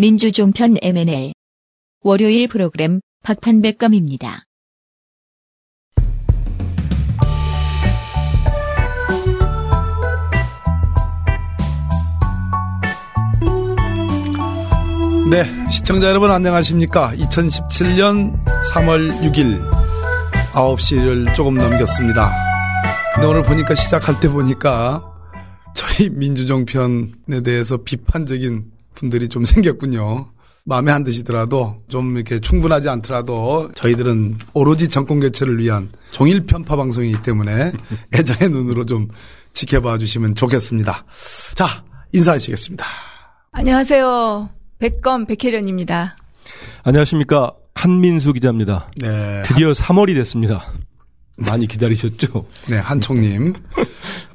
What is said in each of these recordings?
민주종편 MNL 월요일 프로그램 박판백검입니다. 네, 시청자 여러분 안녕하십니까? 2017년 3월 6일 9시를 조금 넘겼습니다. 근데 오늘 보니까 시작할 때 보니까 저희 민주정편에 대해서 비판적인 분들이 좀 생겼군요. 마음에 안 드시더라도 좀 이렇게 충분하지 않더라도 저희들은 오로지 정권 교체를 위한 종일 편파 방송이기 때문에 애정의 눈으로 좀 지켜봐 주시면 좋겠습니다. 자, 인사하시겠습니다. 안녕하세요. 백검 백혜련입니다. 안녕하십니까. 한민수 기자입니다. 네. 드디어 3월이 됐습니다. 많이 기다리셨죠? 네, 한총님.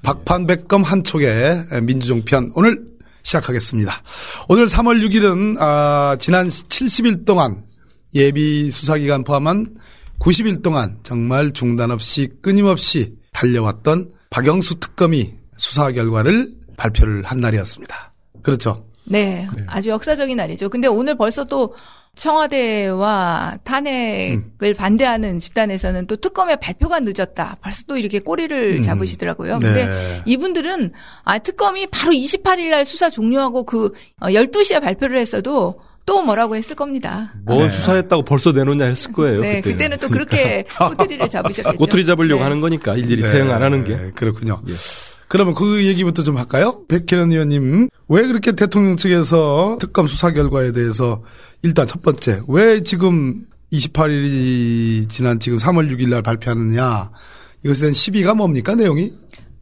박판 백검 한촉의 민주종편 오늘 시작하겠습니다. 오늘 3월 6일은 아, 지난 70일 동안 예비 수사기간 포함한 90일 동안 정말 중단 없이 끊임없이 달려왔던 박영수 특검이 수사 결과를 발표를 한 날이었습니다. 그렇죠? 네, 아주 역사적인 날이죠. 근데 오늘 벌써 또 청와대와 탄핵을 반대하는 집단에서는 또 특검의 발표가 늦었다. 벌써 또 이렇게 꼬리를 음. 잡으시더라고요. 근데 네. 이분들은 아 특검이 바로 28일 날 수사 종료하고 그 12시에 발표를 했어도 또 뭐라고 했을 겁니다. 뭐 네. 수사했다고 벌써 내놓냐 했을 거예요. 네, 그때는. 그때는 또 그렇게 꼬투리를 잡으셨겠죠. 꼬투리 잡으려고 네. 하는 거니까 일일이 네, 태영 안 하는 게. 그렇군요. 예. 그러면 그 얘기부터 좀 할까요? 백혜련 의원님, 왜 그렇게 대통령 측에서 특검 수사 결과에 대해서 일단 첫 번째, 왜 지금 28일이 지난 지금 3월 6일 날 발표하느냐? 이것에 대한 시비가 뭡니까, 내용이?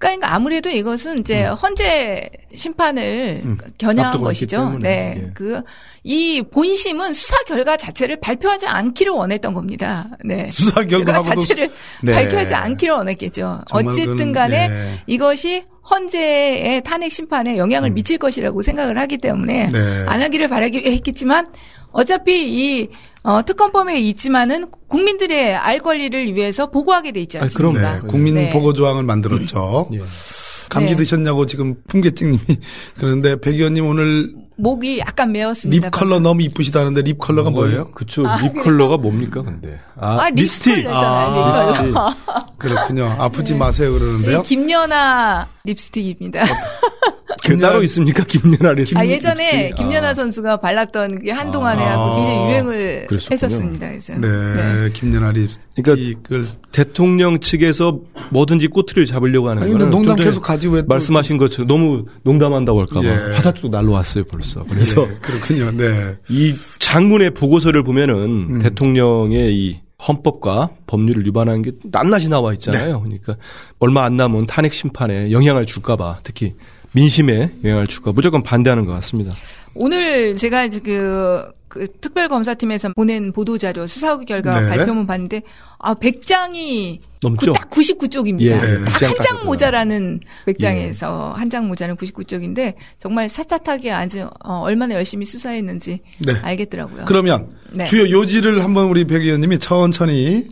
그러니까 아무래도 이것은 이제 헌재 심판을 음. 겨냥한 것이죠. 네. 예. 그, 이 본심은 수사 결과 자체를 발표하지 않기를 원했던 겁니다. 네. 수사 결과 자체를 네. 발표하지 않기를 원했겠죠. 어쨌든 간에 네. 이것이 헌재의 탄핵 심판에 영향을 음. 미칠 것이라고 생각을 하기 때문에 네. 안 하기를 바라기 했겠지만 어차피 이 어, 특검법에 있지만은 국민들의 알 권리를 위해서 보고하게 돼 있지 아니, 그럼. 않습니까? 네, 국민 네. 보고 조항을 만들었죠. 예. 감기 네. 드셨냐고 지금 풍계증님이 그러는데 백 의원님 오늘 목이 약간 메었습니다. 립 컬러 너무 이쁘시다는데 lip color가 뭐예요? 그쵸. lip color가 뭡니까, 근데? 아, 아, 립스틱. 아, 립스틱. 그렇군요. 아프지 네. 마세요 그러는데요. 이 김연아 립스틱입니다. 그 따로 있습니까? 김연아 립스틱. 아, 예전에 립스틱. 김연아 아. 선수가 발랐던 그게 한동안 아. 해갖고 굉장히 유행을 그랬었군요. 했었습니다. 그래서. 네, 김연아 그러니까 립스틱을. 대통령 측에서 뭐든지 꼬투리를 잡으려고 하는 거는 농담 계속 가지 왜 또- 말씀하신 것처럼 너무 농담한다고 할까봐 예. 화살도 날라왔어요 벌써. 그래서 예, 그렇군요. 네. 이 장군의 보고서를 보면은 음. 대통령의 이 헌법과 법률을 위반한 게 낱낱이 나와 있잖아요. 네. 그러니까 얼마 안 남은 탄핵 심판에 영향을 줄까봐 특히 민심에 영향을 줄까 무조건 반대하는 것 같습니다. 오늘 제가 그, 그 특별검사팀에서 보낸 보도자료 수사 결과 네. 발표문 봤는데 아 100장이 넘죠? 딱 99쪽입니다. 예, 예. 딱 100장 한장 가까이 모자라는 100장에서 한장 모자는 99쪽인데 정말 사tat하게 아주 어, 얼마나 열심히 수사했는지 네. 알겠더라고요. 그러면 네. 주요 요지를 한번 우리 백 의원님이 천천히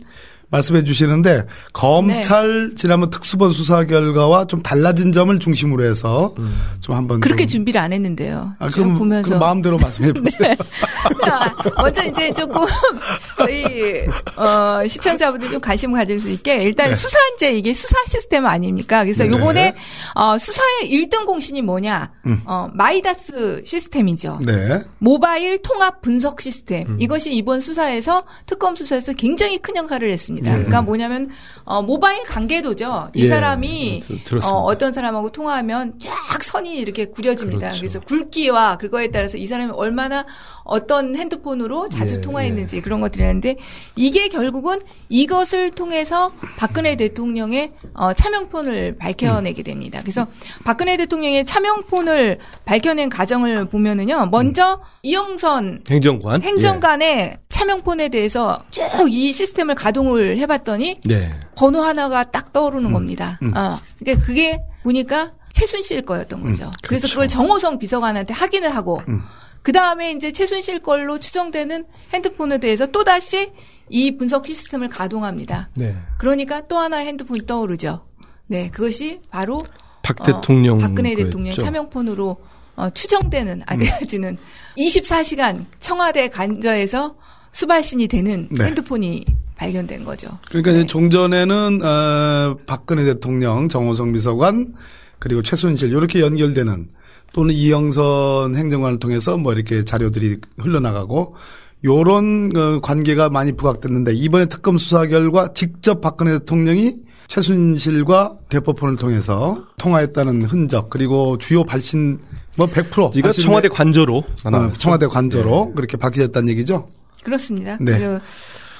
말씀해 주시는데 검찰 네. 지난번 특수본 수사 결과와 좀 달라진 점을 중심으로 해서 좀 한번 그렇게 좀 준비를 안 했는데요. 아, 쭉 그럼, 보면서 그럼 마음대로 말씀해 보세요. 네. 자, 먼저 이제 조금 저희 어, 시청자분들 좀 관심을 가질 수 있게 일단 네. 수사인제 이게 수사 시스템 아닙니까? 그래서 네. 요번에 어, 수사의 1등 공신이 뭐냐? 음. 어, 마이다스 시스템이죠. 네. 모바일 통합 분석 시스템. 음. 이것이 이번 수사에서 특검 수사에서 굉장히 큰 역할을 했습니다. 네. 그러니까 뭐냐면 어, 모바일 관계도죠. 이 예, 사람이 들- 들었습니다. 어, 어떤 사람하고 통화하면 쫙 선이 이렇게 구려집니다. 그렇죠. 그래서 굵기와 그거에 따라서 이 사람이 얼마나 어떤 핸드폰으로 자주 예, 통화했는지 그런 것들이 있는데 이게 결국은 이것을 통해서 박근혜 대통령의 어, 차명폰을 밝혀내게 됩니다. 그래서 박근혜 대통령의 차명폰을 밝혀낸 과정을 보면은요. 먼저 이영선 행정관. 행정관의 차명폰에 대해서 쭉 이 시스템을 가동을 해봤더니 예. 네. 번호 하나가 딱 떠오르는 겁니다. 음. 어. 그러니까 그게 보니까 최순실 거였던 거죠. 그래서 그렇죠. 그걸 정호성 비서관한테 확인을 하고 음. 그 다음에 이제 최순실 걸로 추정되는 핸드폰에 대해서 또 다시 이 분석 시스템을 가동합니다. 네. 그러니까 또 하나의 핸드폰이 떠오르죠. 네, 그것이 바로 박 어, 대통령 박근혜 거였죠. 대통령 차명폰으로 어, 추정되는 아직까지는 24시간 청와대 간저에서 수발신이 되는 네. 핸드폰이 발견된 거죠. 그러니까 이제 종전에는 어, 박근혜 대통령, 정호성 비서관 그리고 최순실 이렇게 연결되는 또는 이영선 행정관을 통해서 뭐 이렇게 자료들이 흘러나가고 요런 어, 관계가 많이 부각됐는데 이번에 특검 수사 결과 직접 박근혜 대통령이 최순실과 대포폰을 통해서 통화했다는 흔적 그리고 주요 발신 뭐 100% 이거 발신- 청와대 관저로 어, 청와대 관저로 그렇게 밝혀졌다는 얘기죠. 그렇습니다. 네. 그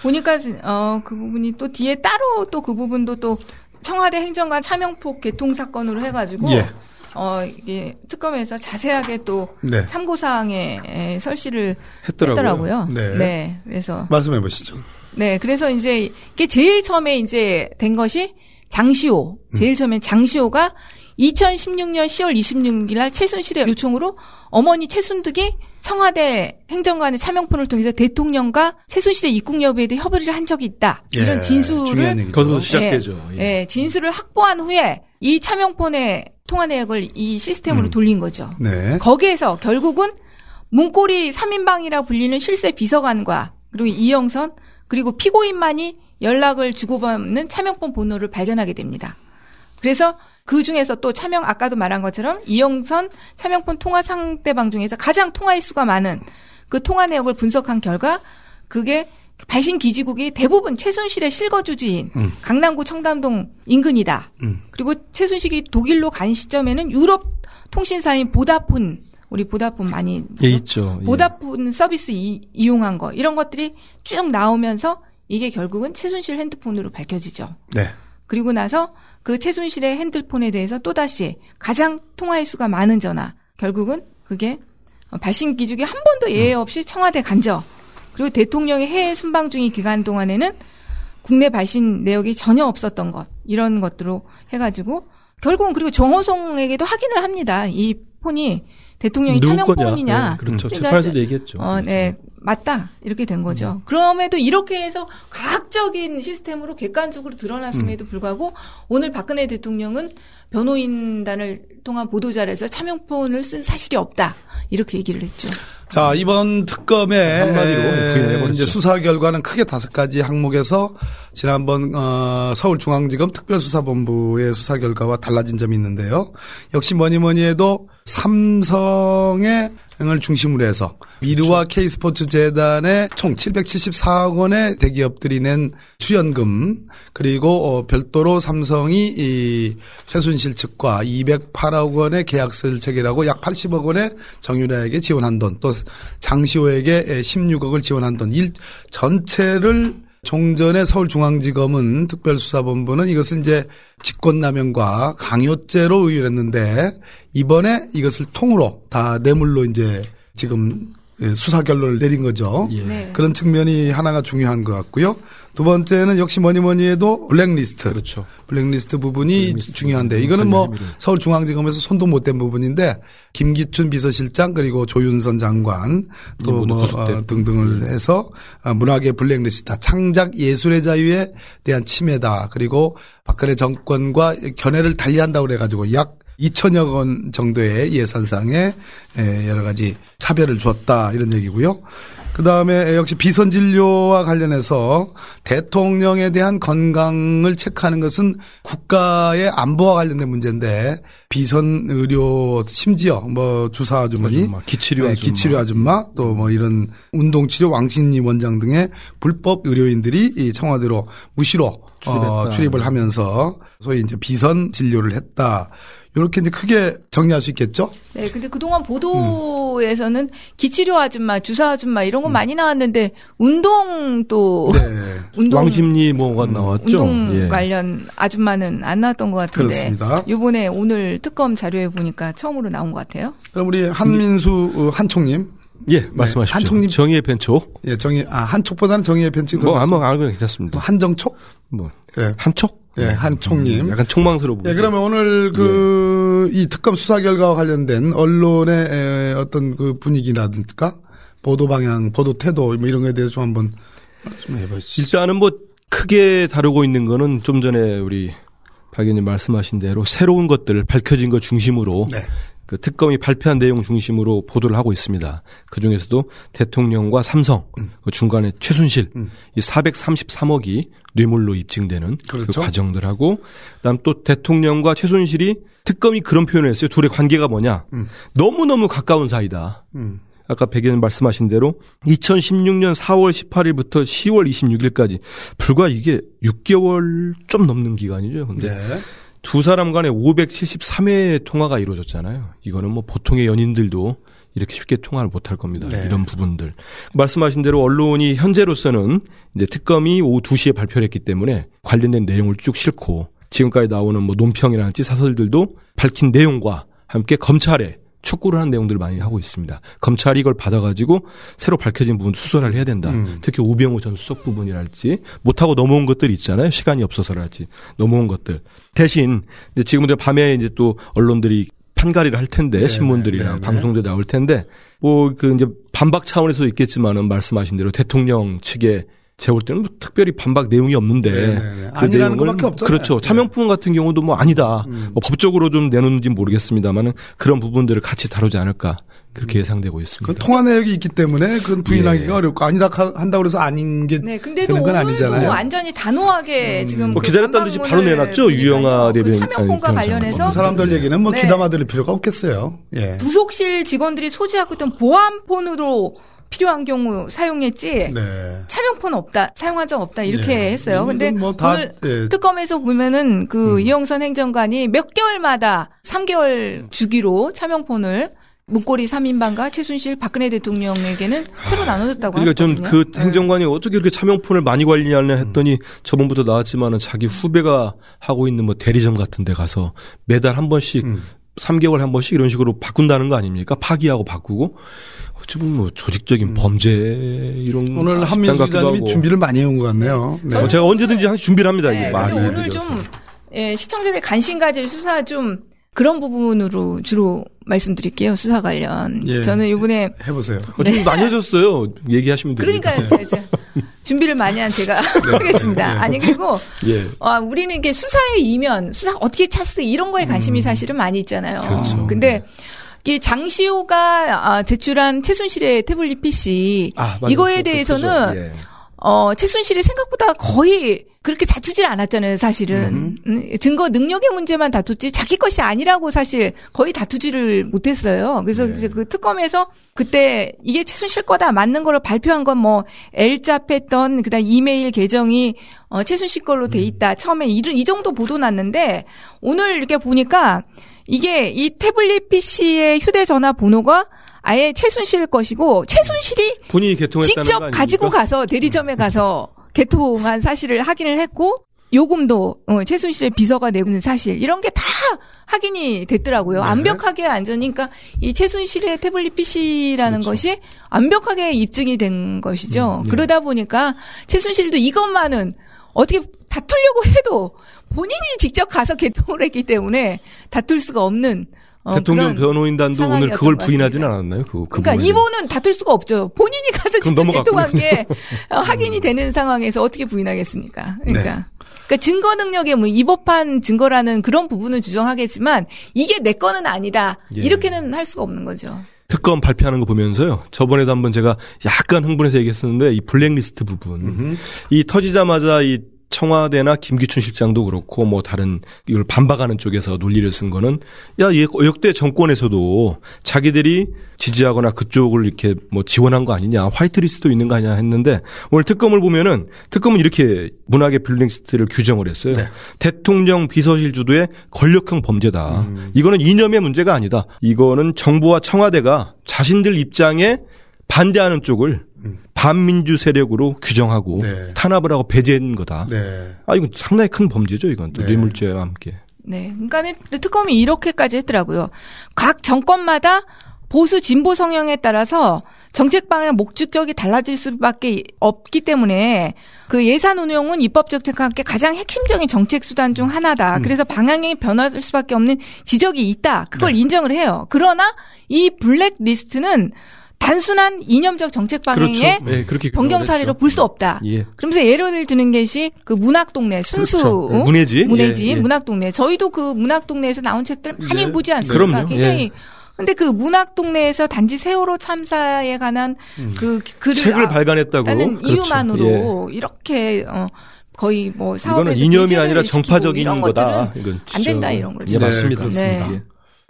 보니까 어 그 부분이 또 뒤에 따로 또 그 부분도 또 청와대 행정관 차명폭 개통 사건으로 해가지고 예. 어 이게 특검에서 자세하게 또 네. 참고 사항에 에, 설치를 했더라고요. 했더라고요. 네. 그래서 말씀해 보시죠. 네, 그래서 이제 이게 제일 처음에 이제 된 것이 장시호. 음. 제일 처음엔 장시호가 2016년 10월 26일 날 최순실의 요청으로 어머니 최순득이 청와대 행정관의 차명폰을 통해서 대통령과 최순실의 입국 여부에 대해 협의를 한 적이 있다. 예, 이런 진술을. 거기서 시작되죠. 예, 예. 예, 진술을 확보한 후에 이 차명폰의 통화 내역을 이 시스템으로 음. 돌린 거죠. 네. 거기에서 결국은 문고리 3인방이라 불리는 실세 비서관과 그리고 이영선 그리고 피고인만이 연락을 주고받는 차명폰 번호를 발견하게 됩니다. 그래서 그 중에서 또 차명 아까도 말한 것처럼 이영선 차명폰 통화 상대방 중에서 가장 통화 횟수가 많은 그 통화 내역을 분석한 결과 그게 발신 기지국이 대부분 최순실의 실거주지인 음. 강남구 청담동 인근이다. 음. 그리고 최순실이 독일로 간 시점에는 유럽 통신사인 보다폰 우리 보다폰 많이 예, 있죠. 예. 보다폰 서비스 이, 이용한 거 이런 것들이 쭉 나오면서 이게 결국은 최순실 핸드폰으로 밝혀지죠. 네. 그리고 나서 그 최순실의 핸드폰에 대해서 또다시 가장 통화 횟수가 많은 전화. 결국은 그게 발신 기준이 한 번도 예외 없이 청와대 간저. 그리고 대통령의 해외 순방 중인 기간 동안에는 국내 발신 내역이 전혀 없었던 것. 이런 것들로 해가지고 결국은 그리고 정호성에게도 확인을 합니다. 이 폰이 대통령이 누구 차명 거냐. 폰이냐. 예, 그렇죠. 그러니까 재판에서도 얘기했죠. 어, 네. 맞다. 이렇게 된 거죠. 음. 그럼에도 이렇게 해서 과학적인 시스템으로 객관적으로 드러났음에도 불구하고 오늘 박근혜 대통령은 변호인단을 통한 보도자료에서 차명폰을 쓴 사실이 없다. 이렇게 얘기를 했죠. 자, 이번 특검의 한마디로. 이제 수사 결과는 크게 다섯 가지 항목에서 지난번 어, 서울중앙지검 특별수사본부의 수사 결과와 달라진 점이 있는데요. 역시 뭐니 뭐니 해도 삼성의 을 중심으로 해서 미르와 K스포츠 재단의 총 774억 원의 대기업들이 낸 출연금 그리고 어, 별도로 삼성이 이 최순실 측과 208억 원의 계약서를 체결하고 약 80억 원의 정유라에게 지원한 돈 또 장시호에게 16억을 지원한 돈 일 전체를 종전의 서울중앙지검은 특별수사본부는 이것을 이제 직권남용과 강요죄로 의율했는데 이번에 이것을 통으로 다 뇌물로 이제 지금 수사 결론을 내린 거죠. 예. 네. 그런 측면이 하나가 중요한 것 같고요. 두 번째는 역시 뭐니 뭐니 해도 블랙리스트. 그렇죠. 블랙리스트 부분이 블랙리스트 중요한데 이거는 뭐. 서울중앙지검에서 손도 못 댄 부분인데 김기춘 비서실장 그리고 조윤선 장관 또 모두 뭐 구속된. 어, 등등을 해서 어, 문학의 블랙리스트다. 창작 예술의 자유에 대한 침해다. 그리고 박근혜 정권과 견해를 달리한다고 그래 가지고 약 2천여 원 정도의 예산상에 에, 여러 가지 차별을 주었다 이런 얘기고요. 그 다음에 역시 비선 진료와 관련해서 대통령에 대한 건강을 체크하는 것은 국가의 안보와 관련된 문제인데 비선 의료 심지어 뭐 주사 아주머니, 아줌마, 기치료 네, 아줌마. 기치료 아줌마 또 뭐 이런 운동치료 왕신리 원장 등의 불법 의료인들이 이 청와대로 무시로 어, 출입했다. 출입을 하면서 소위 이제 비선 진료를 했다. 이렇게 이제 크게 정리할 수 있겠죠? 네, 근데 그동안 보도에서는 기치료 아줌마, 주사 아줌마 이런 거 많이 나왔는데 운동도 네. 운동 왕심리 뭐가 나왔죠. 운동 예. 관련 아줌마는 안 나왔던 것 같은데 그렇습니다. 요번에 오늘 특검 자료에 보니까 처음으로 나온 것 같아요. 그럼 우리 한민수 어, 한총님, 예, 말씀하십시오. 한총님. 정의의 벤촉. 예, 정의 아 한촉보다는 정의의 벤치 뭐 아무 알고 괜찮습니다. 한정촉, 뭐 예, 한촉? 예, 한총님. 약간 총망스러워 보이죠. 예, 그러면 오늘 그이 특검 수사 결과와 관련된 언론의 에, 어떤 그 분위기라든가 보도 방향, 보도 태도 뭐 이런 거에 대해서 좀 한번 좀 해보시죠. 일단은 뭐 크게 다루고 있는 거는 좀 전에 우리 박 의원님 말씀하신 대로 새로운 것들 밝혀진 것 중심으로 네. 그 특검이 발표한 내용 중심으로 보도를 하고 있습니다. 그 중에서도 대통령과 삼성, 그 중간에 최순실, 이 433억이 뇌물로 입증되는 그 그렇죠. 과정들하고, 그다음 또 대통령과 최순실이 특검이 그런 표현을 했어요. 둘의 관계가 뭐냐? 너무 너무 가까운 사이다. 음. 아까 백 의원 말씀하신 대로 2016년 4월 18일부터 10월 26일까지 불과 이게 6개월 좀 넘는 기간이죠. 근데 네. 두 사람 간에 573회의 통화가 이루어졌잖아요. 이거는 뭐 보통의 연인들도 이렇게 쉽게 통화를 못할 겁니다. 네. 이런 부분들. 말씀하신 대로 언론이 현재로서는 이제 특검이 오후 2시에 발표를 했기 때문에 관련된 내용을 쭉 싣고 지금까지 나오는 뭐 논평이라든지 사설들도 밝힌 내용과 함께 검찰에 촉구를 하는 내용들을 많이 하고 있습니다. 검찰이 이걸 받아가지고 새로 밝혀진 부분 수사를 해야 된다. 음. 특히 우병우 전 수석 부분이랄지 못하고 넘어온 것들이 있잖아요. 시간이 없어서랄지 넘어온 것들. 대신 이제 지금 이제 밤에 이제 또 언론들이 판가리를 할 텐데 네네, 신문들이랑 네네. 방송도 나올 텐데 뭐 그 이제 반박 차원에서 있겠지만은 말씀하신 대로 대통령 측에 제가 볼 때는 뭐 특별히 반박 내용이 없는데 네네네. 그 아니라는 것밖에 없잖아요. 그렇죠. 네. 차명품 같은 경우도 뭐 아니다. 음. 뭐 법적으로 좀 내놓는지 모르겠습니다만은 그런 부분들을 같이 다루지 않을까 그렇게 예상되고 그 있습니다. 통화 내역이 있기 때문에 그건 부인하기가 예. 어렵고 아니다 하- 한다고 해서 아닌 게 네, 근데도 되는 건 아니잖아요. 완전히 단호하게 지금 뭐그 기다렸다는 듯이 바로 내놨죠. 유영아 그 대변인, 차명폰과 아니, 관련해서. 그 사람들 얘기는 뭐 네. 귀담아 들을 필요가 없겠어요. 예. 부속실 직원들이 소지하고 있던 보안폰으로 필요한 경우 사용했지 네. 차명폰 없다 사용한 적 없다 이렇게 예. 했어요. 근데 뭐 다, 오늘 예. 특검에서 보면은 그 음. 이영선 행정관이 몇 개월마다 3개월 주기로 차명폰을 문고리 3인방과 최순실 박근혜 대통령에게는 새로 나눠줬다고 그러니까 전 하거든요. 그 행정관이 어떻게 이렇게 차명폰을 많이 관리하냐 했더니 저번부터 나왔지만은 자기 후배가 하고 있는 뭐 대리점 같은 데 가서 매달 한 번씩 음. 3개월 한 번씩 이런 식으로 바꾼다는 거 아닙니까? 파기하고 바꾸고. 어찌 보면 뭐 조직적인 범죄 이런 음. 오늘 집단 한민수 기자님이. 준비를 많이 해온 것 같네요. 네. 어, 제가 언제든지 항상 준비를 합니다. 네, 이게 근데 오늘 드려서. 좀 예, 시청자들 관심 가질 수사 좀 그런 부분으로 주로 말씀드릴게요. 수사 관련. 예. 저는 이번에 해보세요. 어, 지금 많이 해줬어요. 얘기하시면 됩니다. 그러니까 제가 준비를 많이 한 제가 하겠습니다. 네. 아니 그리고 예. 아, 우리는 이게 수사의 이면, 수사 어떻게 찼어 이런 거에 관심이 사실은 많이 있잖아요. 음. 그렇죠. 근데 이 장시호가 아, 제출한 최순실의 태블릿 PC 아, 맞아요. 이거에 대해서는. 예. 어, 최순실이 생각보다 거의 그렇게 다투질 않았잖아요, 사실은. 음, 증거 능력의 문제만 다퉜지 자기 것이 아니라고 사실 거의 다투지를 못했어요. 그래서 네. 그 특검에서 그때 이게 최순실 거다 맞는 거를 발표한 건뭐 엘잡했던 그다음 이메일 계정이 어, 최순실 걸로 돼 있다. 처음에 이런 이 정도 보도 났는데 오늘 이렇게 보니까 이게 이 태블릿 PC의 휴대전화 번호가 아예 최순실 것이고 최순실이 본인이 개통했다는 거 직접? 가지고 가서 대리점에 가서 개통한 사실을 확인을 했고 요금도 어, 최순실의 비서가 내는 사실 이런 게 다 확인이 됐더라고요. 네. 완벽하게 완전히니까 이 최순실의 태블릿 PC라는 그렇죠. 것이 완벽하게 입증이 된 것이죠. 음, 네. 그러다 보니까 최순실도 이것만은 어떻게 다투려고 해도 본인이 직접 가서 개통을 했기 때문에 다툴 수가 없는 어, 대통령 변호인단도 오늘 그걸 부인하진 같습니다. 않았나요? 그, 그 그러니까 부분을. 이분은 다툴 수가 없죠. 본인이 가서 직접. 개통한 게 어, 확인이 되는 상황에서 어떻게 부인하겠습니까? 그러니까. 네. 그러니까 증거 능력에 뭐 위법한 증거라는 그런 부분은 주장하겠지만 이게 내 거는 아니다. 예. 이렇게는 할 수가 없는 거죠. 특검 발표하는 거 보면서요. 저번에도 한번 제가 약간 흥분해서 얘기했었는데 이 블랙리스트 부분. 이 터지자마자 이 청와대나 김기춘 실장도 그렇고 뭐 다른 이걸 반박하는 쪽에서 논리를 쓴 거는 야, 이 역대 정권에서도 자기들이 지지하거나 그쪽을 이렇게 뭐 지원한 거 아니냐, 화이트리스트도 있는 거 아니냐 했는데 오늘 특검을 보면은 특검은 이렇게 문학의 블랙리스트를 규정을 했어요. 네. 대통령 비서실 주도의 권력형 범죄다. 이거는 이념의 문제가 아니다. 이거는 정부와 청와대가 자신들 입장에 반대하는 쪽을 반민주 세력으로 규정하고 네. 탄압을 하고 배제한 거다. 네. 아 이건 상당히 큰 범죄죠. 이건 또 네. 뇌물죄와 함께. 네. 그러니까 특검이 이렇게까지 했더라고요. 각 정권마다 보수 진보 성향에 따라서 정책 방향 목적이 달라질 수밖에 없기 때문에 그 예산 운용은 입법 정책과 함께 가장 핵심적인 정책 수단 중 하나다. 음. 그래서 방향이 변할 수밖에 없는 지적이 있다. 네. 그걸 인정을 해요. 그러나 이 블랙 리스트는 단순한 이념적 정책 방향의 그렇죠. 예, 그렇게 변경 사례로. 볼 수 없다. 예. 그러면서 예를 드는 것이 그 문학 동네 순수 그렇죠. 어? 문예지. 문예지 예, 예. 문학 동네 저희도 그 문학 동네에서 나온 책들 많이 네. 보지 않습니까? 그럼요. 굉장히 예. 근데 그 문학 동네에서 단지 세월호 참사에 관한 그 글을 책을 아- 발간했다고. 라는 그렇죠. 이유만으로 이렇게 어 거의 뭐 사업에서 이거는 이념이 아니라 정파적인 이런 거다. 것들은 이건 안 된다. 이런 거죠. 예, 네, 맞습니다. 그렇습니다.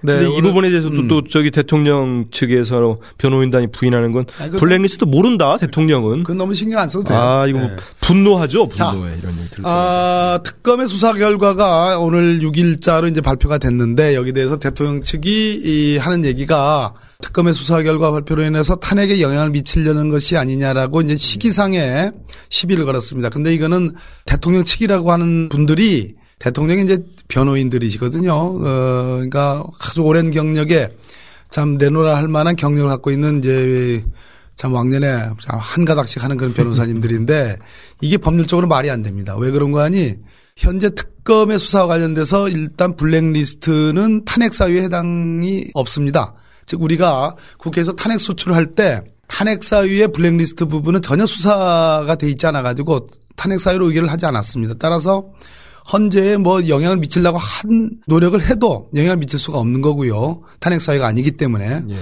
네. 근데 이 부분에 대해서도 음. 또 저기 대통령 측에서 변호인단이 부인하는 건 아니, 그건- 블랙리스트 모른다 대통령은. 그건 너무 신경 안 써도 돼요. 아 이거 뭐 네. 분노하죠 자, 분노해 이런 얘기 때. 아, 특검의 수사 결과가 오늘 6일자로 이제 발표가 됐는데 여기 대해서 대통령 측이 이 하는 얘기가 특검의 수사 결과 발표로 인해서 탄핵에 영향을 미치려는 것이 아니냐라고 이제 시기상에 시비를 걸었습니다. 근데 이거는 대통령 측이라고 하는 분들이 대통령이 이제 변호인들이시거든요. 어, 그러니까 아주 오랜 경력에 참 내놓으라 할 만한 경력을 갖고 있는 이제 참 왕년에 참한 가닥씩 하는 그런 변호사님들인데 이게 법률적으로 말이 안 됩니다. 왜 그런 거 아니? 현재 특검의 수사와 관련돼서 일단 블랙리스트는 탄핵 사유에 해당이 없습니다. 즉 우리가 국회에서 탄핵 소추를 할 때 탄핵 사유의 블랙리스트 부분은 전혀 수사가 돼 있지 않아 가지고 탄핵 사유로 의결을 하지 않았습니다. 따라서 헌재에 뭐 영향을 미치려고 한 노력을 해도 영향을 미칠 수가 없는 거고요. 탄핵 사유가 아니기 때문에. 예.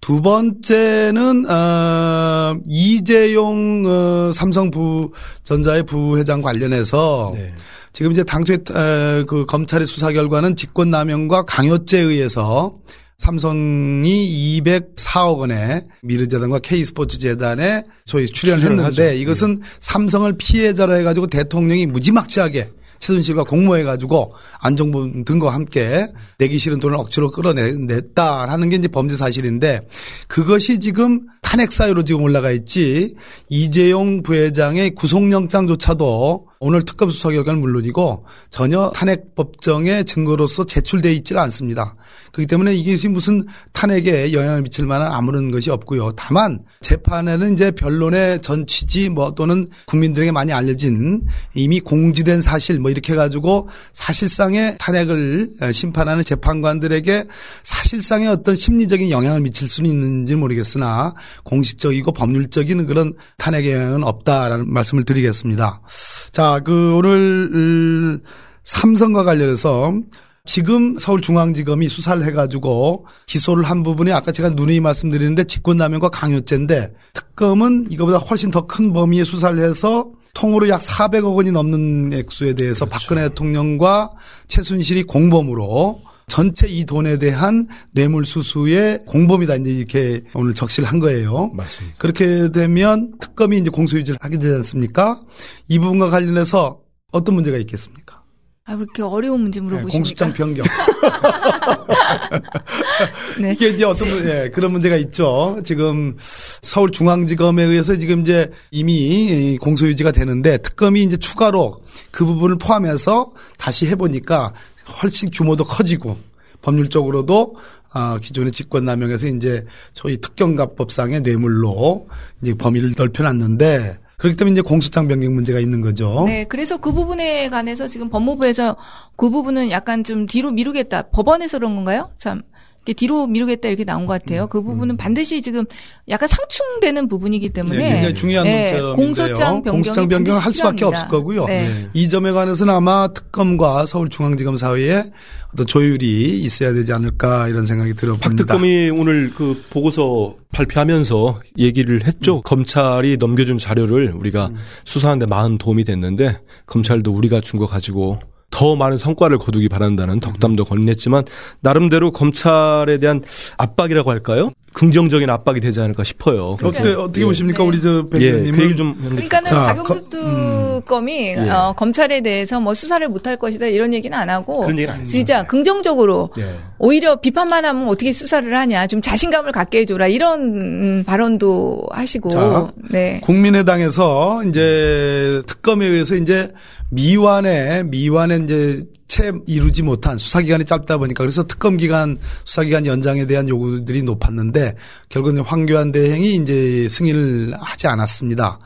두 번째는 어 이재용 어 삼성 부 전자의 부회장 관련해서 네. 지금 이제 당초에 어, 그 검찰의 수사 결과는 직권남용과 강요죄에 의해서 삼성이 204억 원의 미르재단과 K스포츠재단에 소위 출연을 출연을 했는데 하죠. 이것은 삼성을 피해자로 해가지고 대통령이 무지막지하게 최순실과 공모해가지고 안종범 등과 함께 내기 싫은 돈을 억지로 끌어냈다라는 게 이제 범죄 사실인데 그것이 지금 탄핵 사유로 지금 올라가 있지 이재용 부회장의 구속영장조차도 오늘 특검 수사 결과는 물론이고 전혀 탄핵 법정의 증거로서 제출돼 있지는 않습니다. 그렇기 때문에 이것이 무슨 탄핵에 영향을 미칠 만한 아무런 것이 없고요. 다만 재판에는 이제 변론의 전 취지 뭐 또는 국민들에게 많이 알려진 이미 공지된 사실 뭐 이렇게 해가지고 사실상의 탄핵을 심판하는 재판관들에게 사실상의 어떤 심리적인 영향을 미칠 수는 있는지 모르겠으나 공식적이고 법률적인 그런 탄핵의 영향은 없다라는 말씀을 드리겠습니다. 자, 그 오늘 음, 삼성과 관련해서 지금 서울중앙지검이 수사를 해가지고 기소를 한 부분이 아까 제가 누누이 말씀드리는데 직권남용과 강요죄인데 특검은 이거보다 훨씬 더 큰 범위의 수사를 해서 통으로 약 400억 원이 넘는 액수에 대해서 박근혜 대통령과 최순실이 공범으로 전체 이 돈에 대한 뇌물 수수의 공범이다 이제 이렇게 오늘 적시를 한 거예요. 맞습니다. 그렇게 되면 특검이 이제 공소유지를 하게 되지 않습니까? 이 부분과 관련해서 어떤 문제가 있겠습니까? 아, 그렇게 어려운 문제 네, 물어보십니까? 공수장 변경. 네. 이게 이제 어떤 문- 예, 그런 문제가 있죠. 지금 서울중앙지검에 의해서 지금 이제 이미 공소유지가 되는데 특검이 이제 추가로 그 부분을 포함해서 다시 해보니까 훨씬 규모도 커지고 법률적으로도 아, 기존의 직권남용에서 이제 저희 특경가법상의 뇌물로 이제 범위를 넓혀놨는데 그렇기 때문에 이제 공소장 변경 문제가 있는 거죠. 네, 그래서 그 부분에 관해서 지금 법무부에서 그 부분은 약간 좀 뒤로 미루겠다. 법원에서 그런 건가요? 참. 이렇게 뒤로 미루겠다 이렇게 나온 것 같아요. 그 부분은 반드시 지금 약간 상충되는 부분이기 때문에 네, 굉장히 중요한 네, 점인데요. 공소장 변경이 공소장 변경을 할 수밖에. 없을 거고요. 네. 이 점에 관해서는 아마 특검과 서울중앙지검 사이에 어떤 조율이 있어야 되지 않을까 이런 생각이 들어봅니다. 박특검이 오늘 그 보고서 발표하면서 얘기를 했죠. 음. 검찰이 넘겨준 자료를 우리가 수사하는데 많은 도움이 됐는데 검찰도 우리가 준 거 가지고 더 많은 성과를 거두기 바란다는 덕담도 건넸지만 나름대로 검찰에 대한 압박이라고 할까요? 긍정적인 압박이 되지 않을까 싶어요. 어떻게 어떻게 예. 보십니까 네. 우리 저 예, 백의원님은 그 그러니까는 자, 박영수 거- 음. 특검이 예. 어, 검찰에 대해서 뭐 수사를 못할 것이다 이런 얘기는 안 하고 그런 얘기는. 진짜 긍정적으로 예. 오히려 비판만 하면 어떻게 수사를 하냐 좀 자신감을 갖게 해줘라 이런 음, 발언도 하시고 자, 네. 국민의당에서 이제 특검에 의해서 이제 미완에 미완에 이제 채 이루지 못한 수사 기간이 짧다 보니까 그래서 특검 기간 수사 기간 연장에 대한 요구들이 높았는데 결국은 황교안 대행이 이제 승인을 하지 않았습니다.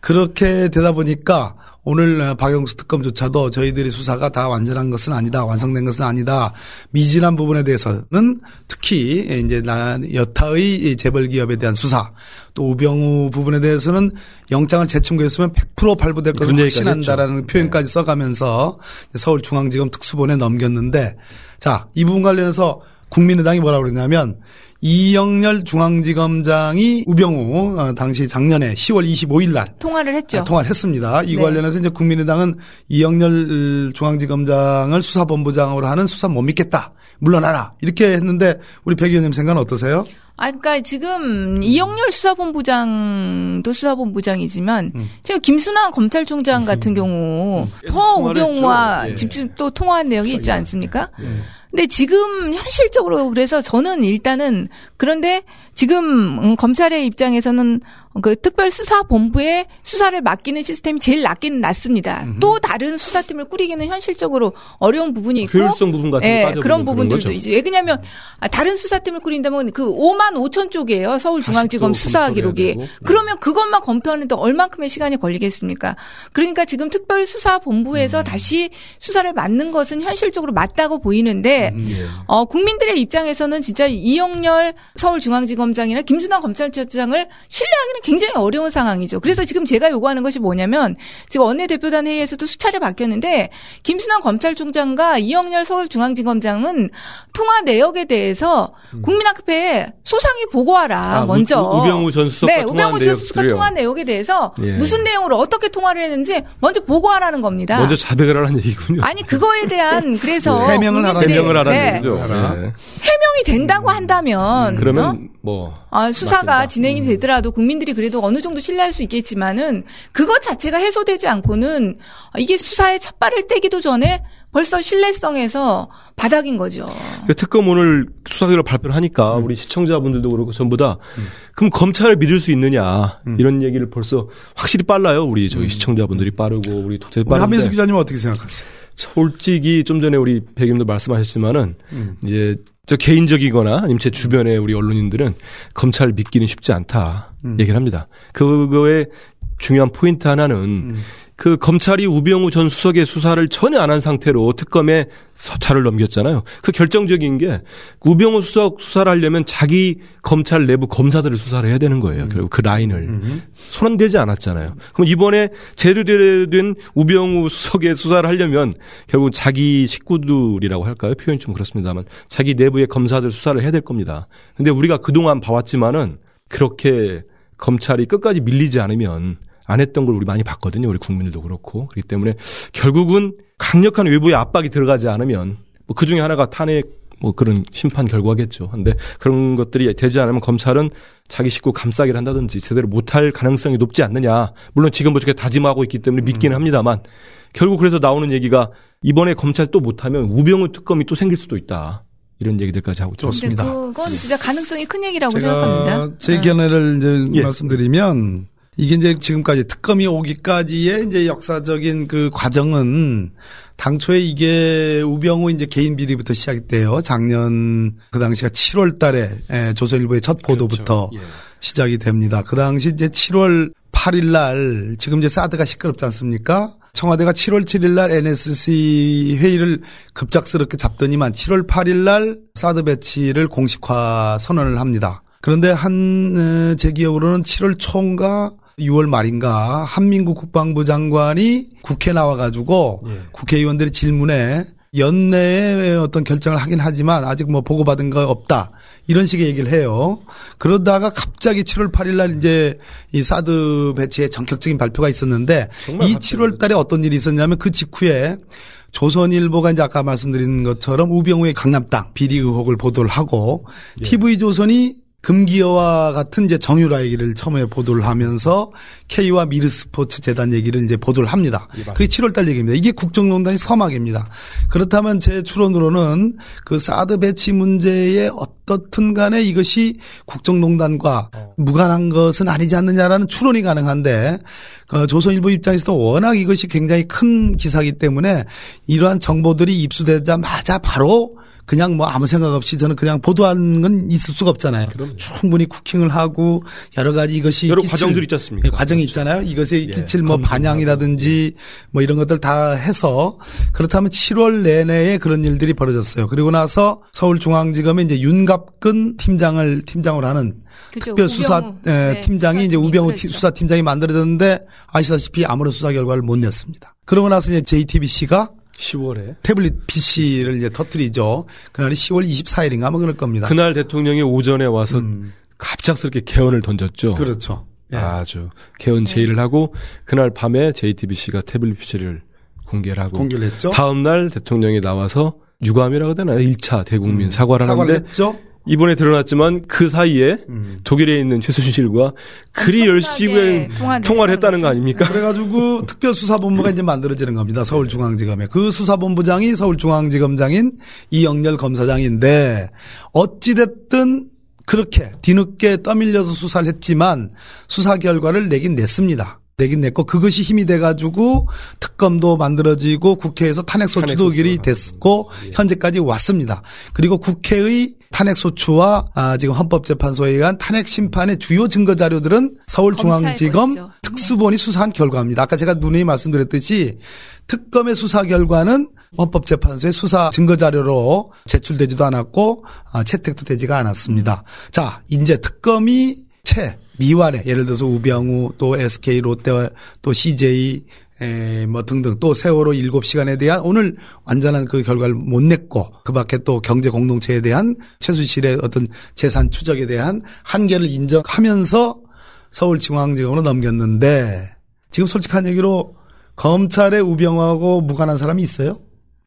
그렇게 되다 보니까 오늘 박영수 특검조차도 저희들의 수사가 다 완전한 것은 아니다, 완성된 것은 아니다. 미진한 부분에 대해서는 특히 이제 나 여타의 재벌 기업에 대한 수사, 또 우병우 부분에 대해서는 영장을 재청구했으면 100% 발부될 것을 확신한다라는 했죠. 표현까지 써가면서 서울중앙지검 특수본에 넘겼는데 자, 이 부분 관련해서 국민의당이 뭐라고 그랬냐면 이영렬 중앙지검장이 우병우 어, 당시 작년에 10월 25일 날 통화를 했죠. 아, 통화를 했습니다. 이 네. 관련해서 이제 국민의당은 이영렬 중앙지검장을 수사본부장으로 하는 수사 못 믿겠다. 물러나라. 이렇게 했는데 우리 백 의원님 생각은 어떠세요? 아, 그러니까 지금 이영렬 수사본부장도 수사본부장이지만 음. 지금 김순환 검찰총장 같은 경우 더 통화를 우병우와. 예. 집중 또 통화한 내용이 있지 않습니까? 예. 근데 지금 현실적으로 그래서 저는 일단은 그런데 지금 음, 검찰의 입장에서는 그 특별수사본부에 수사를 맡기는 시스템이 제일 낫기는 낫습니다. 또 다른 수사팀을 꾸리기는 현실적으로 어려운 부분이 있고 효율성 부분 같은 거 예, 그런 그런 부분들도 거죠. 이제 왜냐하면 아, 다른 수사팀을 꾸린다면 그 5만 5천 쪽이에요 서울중앙지검 수사 기록이 되고. 네. 그러면 그것만 검토하는데 얼만큼의 시간이 걸리겠습니까? 그러니까 지금 특별수사본부에서 음. 다시 수사를 맡는 것은 현실적으로 맞다고 보이는데 예. 어, 국민들의 입장에서는 진짜 이영렬 서울중앙지검장이나 김순환 검찰청장을 신뢰하기는 굉장히 어려운 상황이죠. 그래서 지금 제가 요구하는 것이 뭐냐면 지금 원내대표단 회의에서도 수차례 바뀌었는데 김순환 검찰총장과 이영렬 서울중앙지검장은 통화 내역에 대해서 국민 앞에 소상히 보고하라 음. 아, 먼저. 우- 우병우 전 수석과 네, 통화한 우병우 전 수석과. 통화한 내역에 대해서 예. 무슨 내용으로 어떻게 통화를 했는지 먼저 보고하라는 겁니다. 먼저 자백을 하라는 얘기군요. 아니 그거에 대한 그래서 네. 해명을 하라는 국민들이- 해명을 하라는 네. 얘기죠. 예. 해명이 된다고 한다면 어? 그러면 뭐 아, 수사가 맞습니다. 진행이 되더라도 국민들이 그래도 어느 정도 신뢰할 수 있겠지만은 그것 자체가 해소되지 않고는 이게 수사에 첫 발을 떼기도 전에 벌써 신뢰성에서 바닥인 거죠. 그 특검 오늘 수사 결과 발표를 하니까 음. 우리 시청자분들도 그렇고 전부 다 그럼 검찰을 믿을 수 있느냐 음. 이런 얘기를 벌써 확실히 빨라요. 우리 저희 시청자분들이 빠르고 우리 우리 한민수 빠른데 기자님은 어떻게 생각하세요? 솔직히 좀 전에 우리 백임도 말씀하셨지만은 음. 이제 저 개인적이거나 아니면 제 주변의 우리 언론인들은 검찰 믿기는 쉽지 않다 음. 얘기를 합니다. 그거의 중요한 포인트 하나는 음. 그 검찰이 우병우 전 수석의 수사를 전혀 안 한 상태로 특검에 서차를 넘겼잖아요. 그 결정적인 게 우병우 수석 수사를 하려면 자기 검찰 내부 검사들을 수사를 해야 되는 거예요. 결국 그 라인을 손안대지 않았잖아요. 그럼 이번에 제대로된 우병우 수석의 수사를 하려면 결국 자기 식구들이라고 할까요? 표현이 좀 그렇습니다만 자기 내부의 검사들 수사를 해야 될 겁니다. 근데 우리가 그동안 봐왔지만은 그렇게 검찰이 끝까지 밀리지 않으면 안 했던 걸 우리 많이 봤거든요. 우리 국민들도 그렇고. 그렇기 때문에 결국은 강력한 외부의 압박이 들어가지 않으면 뭐 그 중에 하나가 탄핵 뭐 그런 심판 결과겠죠. 근데 그런 것들이 되지 않으면 검찰은 자기 식구 감싸기를 한다든지 제대로 못할 가능성이 높지 않느냐. 물론 지금 그렇게 다짐하고 있기 때문에 믿기는 합니다만 결국 그래서 나오는 얘기가 이번에 검찰 또 못하면 우병우 특검이 또 생길 수도 있다. 이런 얘기들까지 하고 좋습니다. 그건 진짜 가능성이 큰 얘기라고 제가 생각합니다. 제 네. 견해를 이제 예. 말씀드리면 이게 이제 지금까지 특검이 오기까지의 이제 역사적인 그 과정은 당초에 이게 우병우 이제 개인 비리부터 시작돼요. 작년 그 당시가 7월 달에 예, 조선일보의 첫 보도부터 그렇죠. 예. 시작이 됩니다. 그 당시 이제 7월 8일 날 지금 이제 사드가 시끄럽지 않습니까? 청와대가 7월 7일 날 NSC 회의를 급작스럽게 잡더니만 7월 8일 날 사드 배치를 공식화 선언을 합니다. 그런데 한 제 기억으로는 7월 초인가 6월 말인가 한민국 국방부 장관이 국회 나와가지고 예. 국회의원들의 질문에 연내에 어떤 결정을 하긴 하지만 아직 뭐 보고받은 거 없다. 이런 식의 얘기를 해요. 그러다가 갑자기 7월 8일 날 이제 이 사드 배치의 전격적인 발표가 있었는데 이 갑자기 7월 달에 어떤 일이 있었냐면 그 직후에 조선일보가 이제 아까 말씀드린 것처럼 우병우의 강남 땅 비리 의혹을 보도를 하고 예. TV조선이 금기어와 같은 이제 정유라 얘기를 처음에 보도를 하면서 K와 미르스포츠 재단 얘기를 이제 보도를 합니다. 예. 그게 7월 달 얘기입니다. 이게 국정농단의 서막입니다. 그렇다면 제 추론으로는 그 사드 배치 문제에 어떻든 간에 이것이 국정농단과 어. 무관한 것은 아니지 않느냐라는 추론이 가능한데 어, 조선일보 입장에서도 워낙 이것이 굉장히 큰 기사이기 때문에 이러한 정보들이 입수되자마자 바로 그냥 뭐 아무 생각 없이 저는 그냥 보도하는 건 있을 수가 없잖아요. 그럼요. 충분히 쿠킹을 하고 여러 가지 이것이 여러 과정들이 있지 않습니까? 예, 과정이 있잖아요. 이것에 예, 끼칠 뭐. 반향이라든지 뭐 이런 것들 다 해서 그렇다면 7월 내내에 그런 일들이 벌어졌어요. 그리고 나서 서울중앙지검에 이제 윤갑근 팀장을 팀장으로 하는 그죠. 특별수사 우병우. 예, 네, 팀장이 이제 우병우. 수사팀장이 만들어졌는데 아시다시피 아무런 수사 결과를 못 냈습니다. 그러고 나서 이제 JTBC가 10월에 태블릿 PC를 이제 터뜨리죠. 그날이 10월 24일인가 뭐 그럴 겁니다. 그날 대통령이 오전에 와서 음, 갑작스럽게 개헌을 던졌죠. 그렇죠. 예. 아주 개헌 제의를 하고 그날 밤에 JTBC가 태블릿 PC를 공개를 하고 공개를 했죠. 다음 날 대통령이 나와서 유감이라고 하나 1차 대국민 사과를 음. 사과를 하는데 했죠. 이번에 드러났지만 그 사이에 음. 독일에 있는 최순실과 그리 열심히 통화를 통화를 했다는 거. 아닙니까? 그래가지고 특별수사본부가 이제 만들어지는 겁니다. 서울중앙지검에. 그 수사본부장이 서울중앙지검장인 이영렬 검사장인데 어찌됐든 그렇게 뒤늦게 떠밀려서 수사를 했지만 수사 결과를 내긴 냈습니다. 내긴 냈고 그것이 힘이 돼가지고 특검도 만들어지고 국회에서 탄핵소추도 탄핵소추가 됐고 현재까지 왔습니다. 그리고 국회의 탄핵 소추와 아, 지금 헌법재판소에 의한 탄핵 심판의 주요 증거 자료들은 서울중앙지검. 특수본이 수사한 결과입니다. 아까 제가 누누이 말씀드렸듯이 특검의 수사 결과는 헌법재판소의 수사 증거 자료로 제출되지도 않았고 아, 채택도 되지가 않았습니다. 자, 이제 특검이 채 미완에 예를 들어서 우병우 또 SK 롯데 또 CJ 에, 뭐 등등 또 세월호 7시간에 대한 오늘 완전한 그 결과를 못 냈고 그 밖에 또 경제 공동체에 대한 최순실의 어떤 재산 추적에 대한 한계를 인정하면서 서울중앙지검으로 넘겼는데 지금 솔직한 얘기로 검찰에 우병우하고 무관한 사람이 있어요?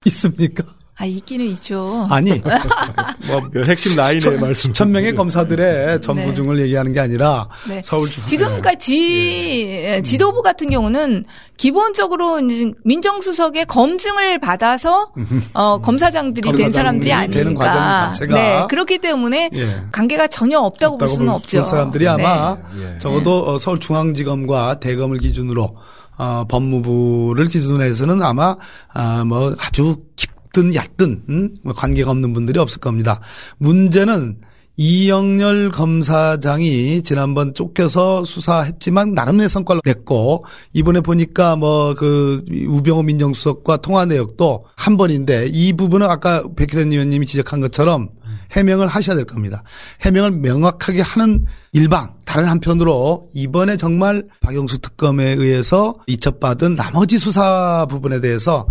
있습니까? 아 있기는 있죠. 아니 뭐그 핵심 라인의 수천, 말씀. 수천 명의 검사들의 전부중을 얘기하는 게 아니라 네. 서울중앙 지금까지 지도부 같은 경우는 기본적으로 이제 민정수석의 검증을 받아서 어, 검사장들이 된 사람들이 아니니까. 과정 자체가 네, 그렇기 때문에 예. 관계가 전혀 없다고 볼 수는 볼- 없죠. 볼 사람들이 아마 네. 예. 적어도 어, 서울중앙지검과 대검을 기준으로 어, 법무부를 기준으로 해서는 아마 아, 뭐 아주 깊 든 얕든 음? 뭐 관계가 없는 분들이 없을 겁니다. 문제는 이영렬 검사장이 지난번 쫓겨서 수사했지만 나름의 성과를 냈고 이번에 보니까 뭐 그 우병우 민정수석과 통화 내역도 한 번인데 이 부분은 아까 백희련 의원님이 지적한 것처럼 해명을 하셔야 될 겁니다. 해명을 명확하게 하는 일방 다른 한편으로 이번에 정말 박영수 특검에 의해서 이첩받은 나머지 수사 부분에 대해서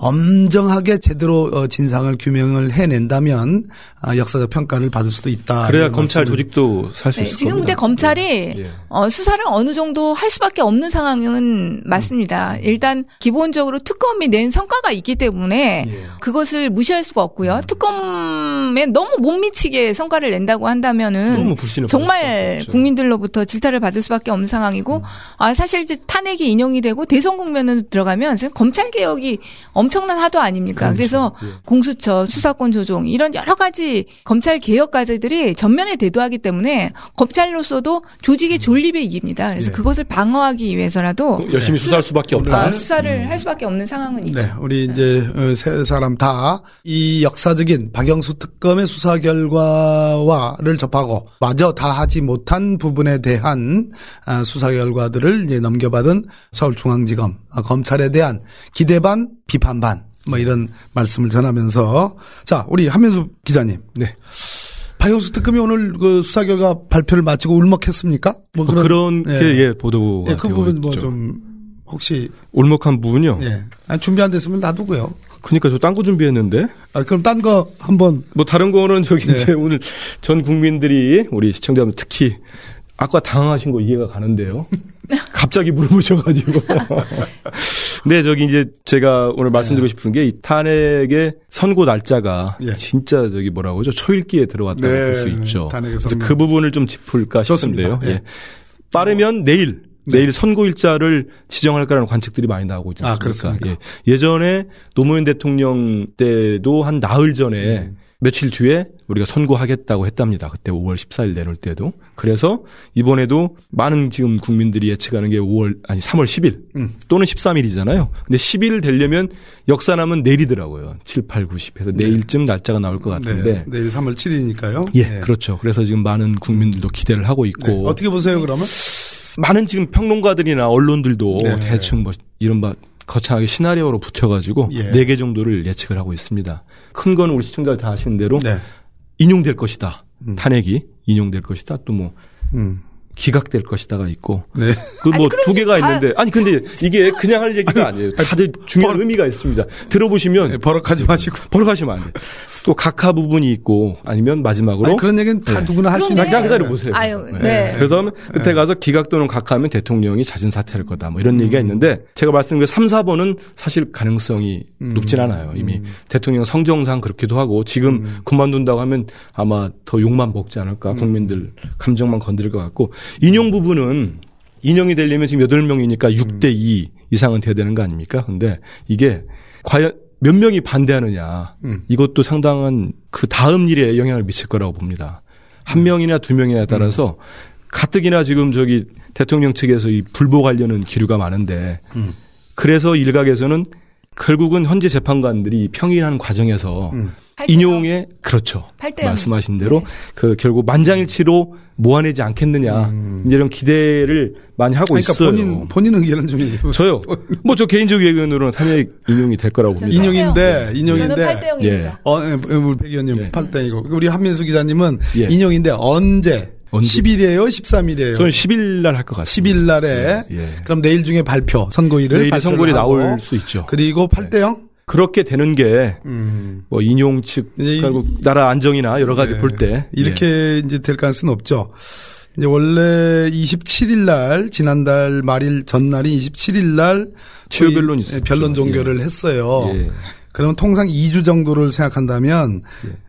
엄정하게 제대로 어, 진상을 규명을 해낸다면 아, 역사적 평가를 받을 수도 있다. 그래야 검찰 조직도 살수 네, 있을 지금 겁니다. 근데 검찰이 예. 어, 수사를 어느 정도 할 수밖에 없는 상황은 맞습니다. 일단 기본적으로 특검이 낸 성과가 있기 때문에 예. 그것을 무시할 수가 없고요. 특검에 너무 못 미치게 성과를 낸다고 한다면은 정말. 국민들로부터 질타를 받을 수밖에 없는 상황이고 아 사실 이제 탄핵이 인용이 되고 대선 국면으로 들어가면 지금 검찰 개혁이 엄 청난 하도 아닙니까? 그래서 예. 공수처, 수사권 조정 이런 여러 가지 검찰 개혁 과제들이 전면에 대두하기 때문에 검찰로서도 조직의 존립의 이깁니다. 그래서 예. 그것을 방어하기 위해서라도 열심히 수사할 수밖에 없다. 아, 수사를 할 수밖에 없는 상황은 있죠. 네, 우리 이제 어, 세 사람 다 이 역사적인 박영수 특검의 수사 결과와를 접하고 마저 다 하지 못한 부분에 대한 아, 수사 결과들을 이제 넘겨받은 서울중앙지검 아, 검찰에 대한 기대 반 비판 반 뭐 이런 말씀을 전하면서 자 우리 한면수 기자님 네. 박영수 특검이 오늘 그 수사 결과 발표를 마치고 울먹했습니까? 뭐뭐 그런 예. 게 예, 보도가 예, 그 부분 뭐. 좀 혹시 울먹한 부분요. 예 아니, 준비 안 됐으면 놔두고요. 그러니까 저 딴 거 준비했는데 아, 그럼 딴 거 한번 뭐 다른 거는 저기 네. 이제 오늘 전 국민들이 우리 시청자분 특히 아까 당황하신 거 이해가 가는데요. 갑자기 물어보셔가지고. 네, 저기 이제 제가 오늘 말씀드리고 싶은 게 이 탄핵의 선고 날짜가 예. 진짜 저기 뭐라고 하죠? 초읽기에 들어왔다고 네, 볼수 있죠. 그래서 선고. 그 부분을 좀 짚을까. 싶은데요. 예. 예. 빠르면 내일 네. 내일 선고 일자를 지정할 거라는 관측들이 많이 나오고 있지 아, 않습니까? 그렇습니까? 예. 예전에 노무현 대통령 때도 한 나흘 전에 음. 며칠 뒤에 우리가 선고하겠다고 했답니다. 그때 5월 14일 내놓을 때도. 그래서 이번에도 많은 지금 국민들이 예측하는 게 5월 아니 3월 10일 음. 또는 13일이잖아요. 근데 10일 되려면 역사남은 내일이더라고요. 7, 8, 9, 10 해서 내일쯤 날짜가 나올 것 같은데. 네, 내일 3월 7일이니까요. 예, 그렇죠. 그래서 지금 많은 국민들도 기대를 하고 있고 네, 어떻게 보세요, 그러면? 많은 지금 평론가들이나 언론들도 네. 대충 뭐 이른바 거창하게 시나리오로 붙여가지고 예. 네개 정도를 예측을 하고 있습니다. 큰 건 우리 시청자들 다 아시는 대로 네. 인용될 것이다. 음. 탄핵이 인용될 것이다. 또뭐 음. 기각될 것이다가 있고 네. 그뭐 아니, 그럼 두 개가 다- 있는데 아니 근데 이게 그냥 할 얘기가 아니 에요. 다들 중요한 버- 의미가 있습니다. 들어보시면 네, 버럭하지 마시고. 버럭하시면 안 돼. 또 각하 부분이 있고 아니면 마지막으로 아니, 그런 얘기는 다 네. 누구나 할 수 있는 잠깐 기다려 보세요. 아유, 네. 그래서 끝에 가서 기각 또는 각하하면 대통령이 자진 사퇴할 거다. 뭐 이런 얘기가 있는데 제가 말씀드린 그 3, 4번은 사실 가능성이 높진 않아요. 이미 대통령 성정상 그렇기도 하고 지금 그만둔다고 하면 아마 더 욕만 먹지 않을까. 국민들 감정만 건드릴 것 같고 인용 부분은 인용이 되려면 지금 8명이니까 6대 2 이상은 돼야 되는 거 아닙니까? 근데 이게 과연 몇 명이 반대하느냐. 음. 이것도 상당한 그 다음 일에 영향을 미칠 거라고 봅니다. 한 명이나 두 명이냐에 따라서 가뜩이나 지금 저기 대통령 측에서 이 불복하려는 기류가 많은데 음. 그래서 일각에서는 결국은 현재 재판관들이 평일하는 과정에서 음. 인용에 그렇죠. 말씀하신 대로 그 결국 만장일치로 모아내지 않겠느냐 이제 이런 기대를 많이 하고 그러니까 있어요. 본인 본인 의견은 좀 저요. 뭐 저 개인적 의견으로는 탄핵 인용이 될 거라고 저는 봅니다. 인용인데 저는 인용인데 8대 0입니다. 예. 어, 예, 우리 백 의원님 네. 8대이고 우리 한민수 기자님은 예. 인용인데 언제? 언제? 10일이에요, 13일이에요. 저는 10일 날 할 것 같습니다. 10일 날에 예, 예. 그럼 내일 중에 발표 선고일을 내일 선고일이 나올 수 있죠. 그리고 8대 0? 그렇게 되는 게 음. 뭐 인용 측 이- 결국 나라 안정이나 여러 가지 네. 볼때 이렇게 이제 될 가능성은 없죠. 이제 원래 27일 날 지난달 말일 전날이 27일 날 최후 변론이 예, 있었죠. 변론 종결을 했어요. 예. 그러면 통상 2주 정도를 생각한다면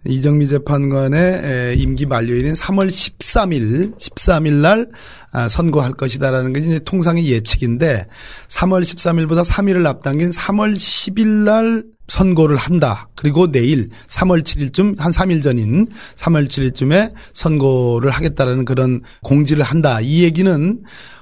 이정미 재판관의 에, 임기 만료일인 3월 13일, 13일 날 아, 선고할 것이다라는 게 이제 통상의 예측인데 3월 13일보다 3일을 앞당긴 3월 10일 날 선고를 한다. 그리고 내일 3월 7일쯤 한 3일 전인 3월 7일쯤에 선고를 하겠다라는 그런 공지를 한다. 이 얘기는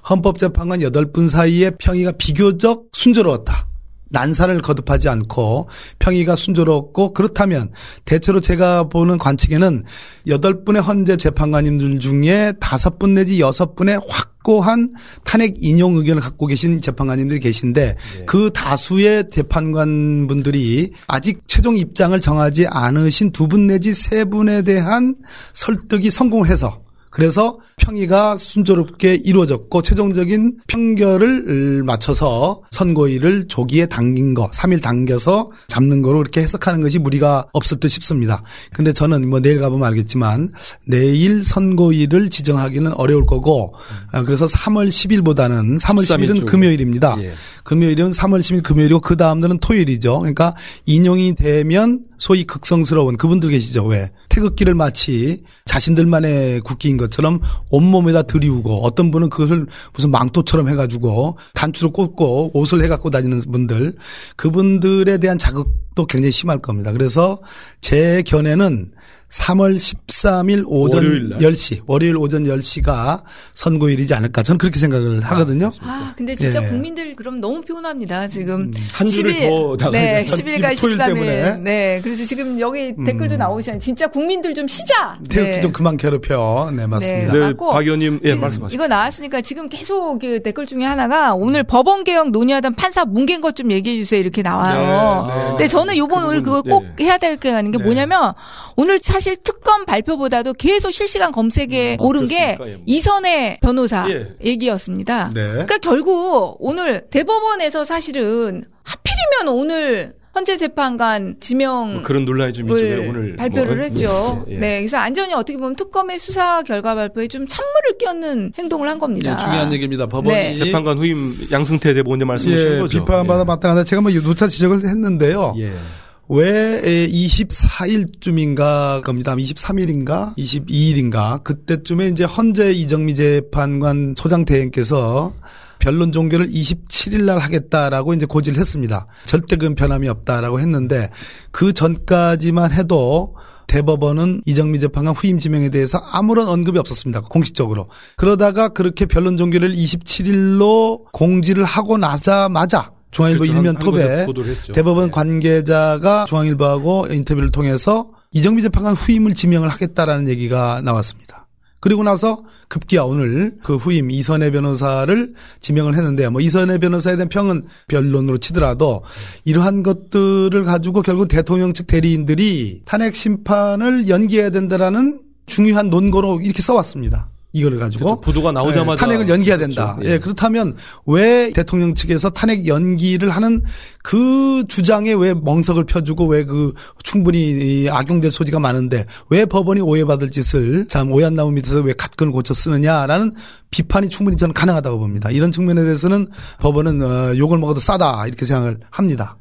헌법재판관 8분 사이에 평의가 비교적 순조로웠다. 난사를 거듭하지 않고 평의가 순조롭고 그렇다면 대체로 제가 보는 관측에는 여덟 분의 헌재 재판관님들 중에 다섯 분 내지 여섯 분의 확고한 탄핵 인용 의견을 갖고 계신 재판관님들이 계신데 그 다수의 재판관분들이 아직 최종 입장을 정하지 않으신 두 분 내지 세 분에 대한 설득이 성공해서 그래서 평의가 순조롭게 이루어졌고 최종적인 평결을 맞춰서 선고일을 조기에 당긴 거, 3일 당겨서 잡는 거로 이렇게 해석하는 것이 무리가 없을 듯 싶습니다. 근데 저는 뭐 내일 가보면 알겠지만 내일 선고일을 지정하기는 어려울 거고 아, 그래서 3월 10일보다는 3월 13일 10일은 쪽으로. 금요일입니다. 예. 금요일은 3월 10일 금요일이고 그 다음 날은 토요일이죠. 그러니까 인용이 되면 소위 극성스러운 그분들 계시죠. 왜 태극기를 마치 자신들만의 국기인 것처럼 온몸에다 들이우고 어떤 분은 그것을 무슨 망토처럼 해가지고 단추를 꽂고 옷을 해갖고 다니는 분들 그분들에 대한 자극 도 굉장히 심할 겁니다. 그래서 제 견해는 3월 13일 오전 월요일 날. 10시, 월요일 오전 10시가 선고일이지 않을까. 저는 그렇게 생각을 하거든요. 아, 근데 진짜 예. 국민들 그럼 너무 피곤합니다. 지금 한 주를 10일, 더 네, 돼요. 10일과 토요일 13일. 때문에. 네. 그래서 지금 여기 댓글도 나오시잖아요. 진짜 국민들 좀 쉬자. 태극기 네. 좀 그만 괴롭혀. 네, 맞습니다. 네. 네, 맞고 박 의원님 예 말씀하세요. 이거 나왔으니까 지금 계속 그 댓글 중에 하나가 오늘 법원 개혁 논의하던 판사 뭉갠 것 좀 얘기해 주세요 이렇게 나와요. 네, 네, 근데 저는 요번 오늘 그거 꼭 네. 해야 될 게 아닌 게 네. 뭐냐면 오늘 사실 특검 발표보다도 계속 실시간 검색에 아, 오른 게? 예, 뭐. 이선의 변호사 예. 얘기였습니다. 네. 그러니까 결국 오늘 대법원에서 사실은 하필이면 오늘 헌재 재판관 지명 뭐 그런 논란이 좀 있죠. 왜 오늘 발표를 뭐, 했죠. 네, 네, 예. 그래서 안전이 어떻게 보면 특검의 수사 결과 발표에 좀 찬물을 끼얹는 행동을 한 겁니다. 네, 중요한 얘기입니다. 법원이 네. 재판관 후임 양승태 대법원님 말씀하신 예, 거죠. 비판받아 예. 마땅하다. 제가 뭐 누차 지적을 했는데요. 예. 왜 24일쯤인가 겁니다. 23일인가 22일인가 그때쯤에 이제 헌재 이정미 재판관 소장 대행께서 변론 종결을 27일 날 하겠다라고 이제 고지를 했습니다. 절대 그 변함이 없다라고 했는데 그 전까지만 해도 대법원은 이정미 재판관 후임 지명에 대해서 아무런 언급이 없었습니다. 공식적으로. 그러다가 그렇게 변론 종결을 27일로 공지를 하고 나자마자 중앙일보 그렇죠. 일면 곳에 톱에. 대법원 예. 관계자가 중앙일보하고 인터뷰를 통해서 이정미 재판관 후임을 지명을 하겠다라는 얘기가 나왔습니다. 그리고 나서 급기야 오늘 그 후임 이선혜 변호사를 지명을 했는데 뭐 이선혜 변호사에 대한 평은 변론으로 치더라도 이러한 것들을 가지고 결국 대통령 측 대리인들이 탄핵 심판을 연기해야 된다라는 중요한 논거로 이렇게 써왔습니다. 이거를 가지고 그렇죠. 보도가 나오자마자 예, 탄핵을 연기해야 된다. 그렇죠. 예. 예. 그렇다면 왜 대통령 측에서 탄핵 연기를 하는 그 주장에 왜 멍석을 펴주고 왜 그 충분히 이 악용될 소지가 많은데 왜 법원이 오해받을 짓을 참 오얏 나무 밑에서 왜 갓근을 고쳐 쓰느냐라는 비판이 충분히 저는 가능하다고 봅니다. 이런 측면에 대해서는 법원은 어, 욕을 먹어도 싸다 이렇게 생각을 합니다.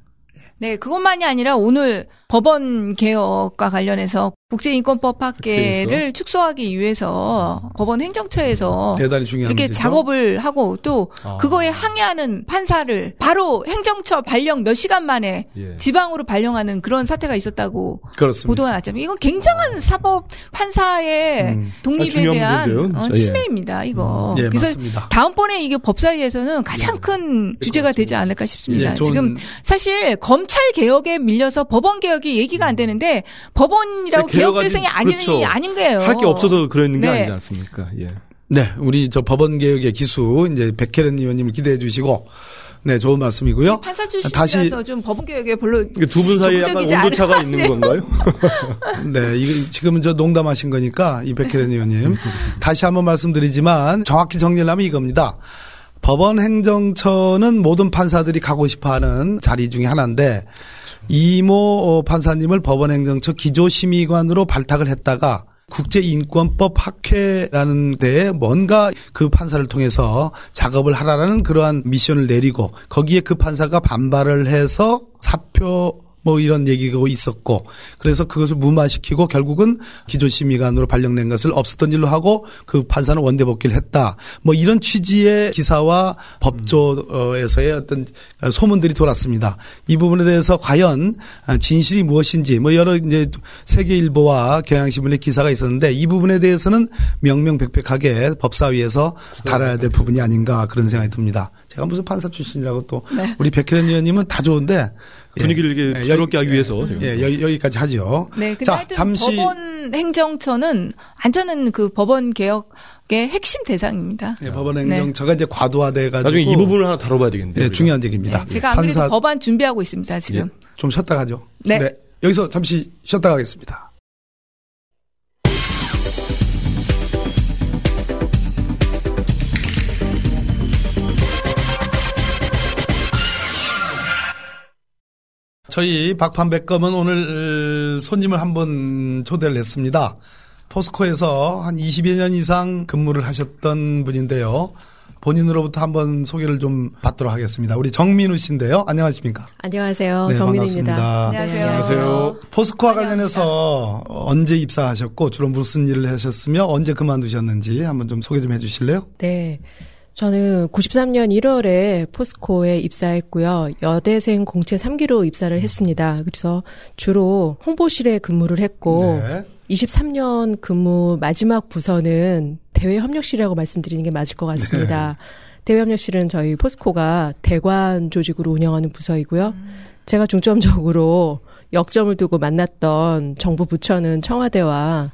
네, 그것만이 아니라 오늘 법원 개혁과 관련해서 국제인권법 학계를 축소하기 위해서 법원 행정처에서 대단히 중요한 이렇게 문제죠. 작업을 하고 또 아. 그거에 항의하는 판사를 바로 행정처 발령 몇 시간 만에 예. 지방으로 발령하는 그런 사태가 있었다고 그렇습니다. 보도가 났잖아요. 이건 굉장한 사법 판사의 음. 독립에 아, 대한 문제인데요, 어, 예. 침해입니다. 이거. 예, 그래서 맞습니다. 다음번에 이게 법사위에서는 가장 큰 주제가 되지 않을까 싶습니다. 예, 지금 사실 검찰 개혁에 밀려서 법원 개혁 이 얘기가 안 되는데 법원이라고 개혁 대상이 아닌 그렇죠. 아닌 거예요. 할 게 없어서 그러는 게 네. 아니지 않습니까? 예. 네, 우리 저 법원 개혁의 기수 이제 백혜련 의원님을 기대해 주시고 네, 좋은 말씀이고요. 판사 다시 출신이라서 좀 법원 개혁에 별로 두 분 사이에 약간 온도차가 있는 네. 건가요? 네, 지금은 저 농담하신 거니까 이 백혜련 의원님 다시 한번 말씀드리지만 정확히 정리를 하면 이겁니다. 법원 행정처는 모든 판사들이 가고 싶어하는 자리 중에 하나인데 이모 어, 판사님을 법원 행정처 기조심의관으로 발탁을 했다가 국제인권법 학회라는 데에 뭔가 그 판사를 통해서 작업을 하라라는 그러한 미션을 내리고 거기에 그 판사가 반발을 해서 사표 뭐 이런 얘기가 있었고 그래서 그것을 무마시키고 결국은 기조심의관으로 발령낸 것을 없었던 일로 하고 그 판사는 원대 복귀를 했다. 뭐 이런 취지의 기사와 법조에서의 어떤 소문들이 돌았습니다. 이 부분에 대해서 과연 진실이 무엇인지 뭐 여러 이제 세계일보와 경향신문의 기사가 있었는데 이 부분에 대해서는 명명백백하게 법사위에서 다뤄야 될 부분이 아닌가 그런 생각이 듭니다. 제가 무슨 판사 출신이라고 또 네. 우리 백혜련 의원님은 다 좋은데 분위기를 예, 이렇게 예, 부드럽게 하기 위해서. 제가. 예, 여기, 여기 까지 하죠. 네, 근데 자, 하여튼 잠시 법원 행정처는 안전은 그 법원 개혁 의 핵심 대상입니다. 예, 법원 행정처가 이제 과도화돼 가지고 나중에 이 부분을 하나 다뤄봐야 되겠네요. 예, 우리가. 중요한 얘기입니다. 네, 제가 안 그래도 판사 법안 준비하고 있습니다, 지금. 예, 좀 쉬었다 가죠. 네. 여기서 잠시 쉬었다 가겠습니다. 저희 박판백검은 오늘 손님을 한번 초대를 했습니다. 포스코에서 한 20여 년 이상 근무를 하셨던 분인데요. 본인으로부터 한번 소개를 좀 받도록 하겠습니다. 우리 정민우 씨인데요. 안녕하십니까? 안녕하세요. 네, 정민입니다. 반갑습니다. 안녕하세요. 안녕하세요. 포스코와 관련해서 언제 입사하셨고 주로 무슨 일을 하셨으며 언제 그만두셨는지 한번 좀 소개 좀 해주실래요? 네. 저는 93년 1월에 포스코에 입사했고요. 여대생 공채 3기로 입사를 했습니다. 그래서 주로 홍보실에 근무를 했고 네. 23년 근무 마지막 부서는 대외협력실이라고 말씀드리는 게 맞을 것 같습니다. 대외협력실은 저희 포스코가 대관 조직으로 운영하는 부서이고요. 제가 중점적으로 역점을 두고 만났던 정부 부처는 청와대와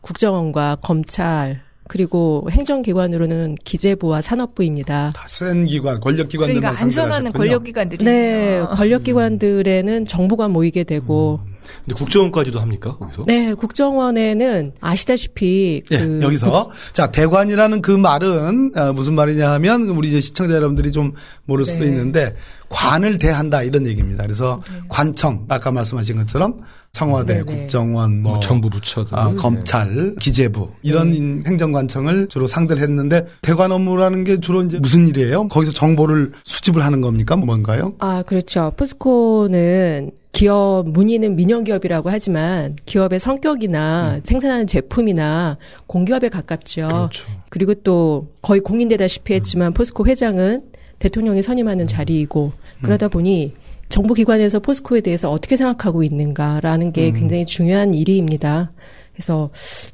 국정원과 검찰 그리고 행정기관으로는 기재부와 산업부입니다. 다 센 기관, 권력기관들만 그러니까 안선하는 권력기관들이 네, 권력기관들에는 정부가 모이게 되고, 근데 국정원까지도 합니까 거기서? 네, 국정원에는 아시다시피 예, 그 여기서 자 대관이라는 그 말은 어, 무슨 말이냐 하면 우리 이제 시청자 여러분들이 좀 모를 수도 네. 있는데 관을 대한다 이런 얘기입니다. 그래서 관청 아까 말씀하신 것처럼 청와대, 네, 네. 국정원, 뭐 뭐 정부 부처들, 아, 네. 검찰, 기재부 이런 네. 행정관청을 주로 상대를 했는데 대관 업무라는 게 주로 이제 무슨 일이에요? 거기서 정보를 수집을 하는 겁니까? 뭔가요? 아, 그렇죠. 포스코는 기업 문의는 민영 기업이라고 하지만 기업의 성격이나 생산하는 제품이나 공기업에 가깝죠. 그렇죠. 그리고 또 거의 공인되다시피 했지만 포스코 회장은 대통령이 선임하는 자리이고 그러다 보니 정부 기관에서 포스코에 대해서 어떻게 생각하고 있는가라는 게 굉장히 중요한 일입니다. 그래서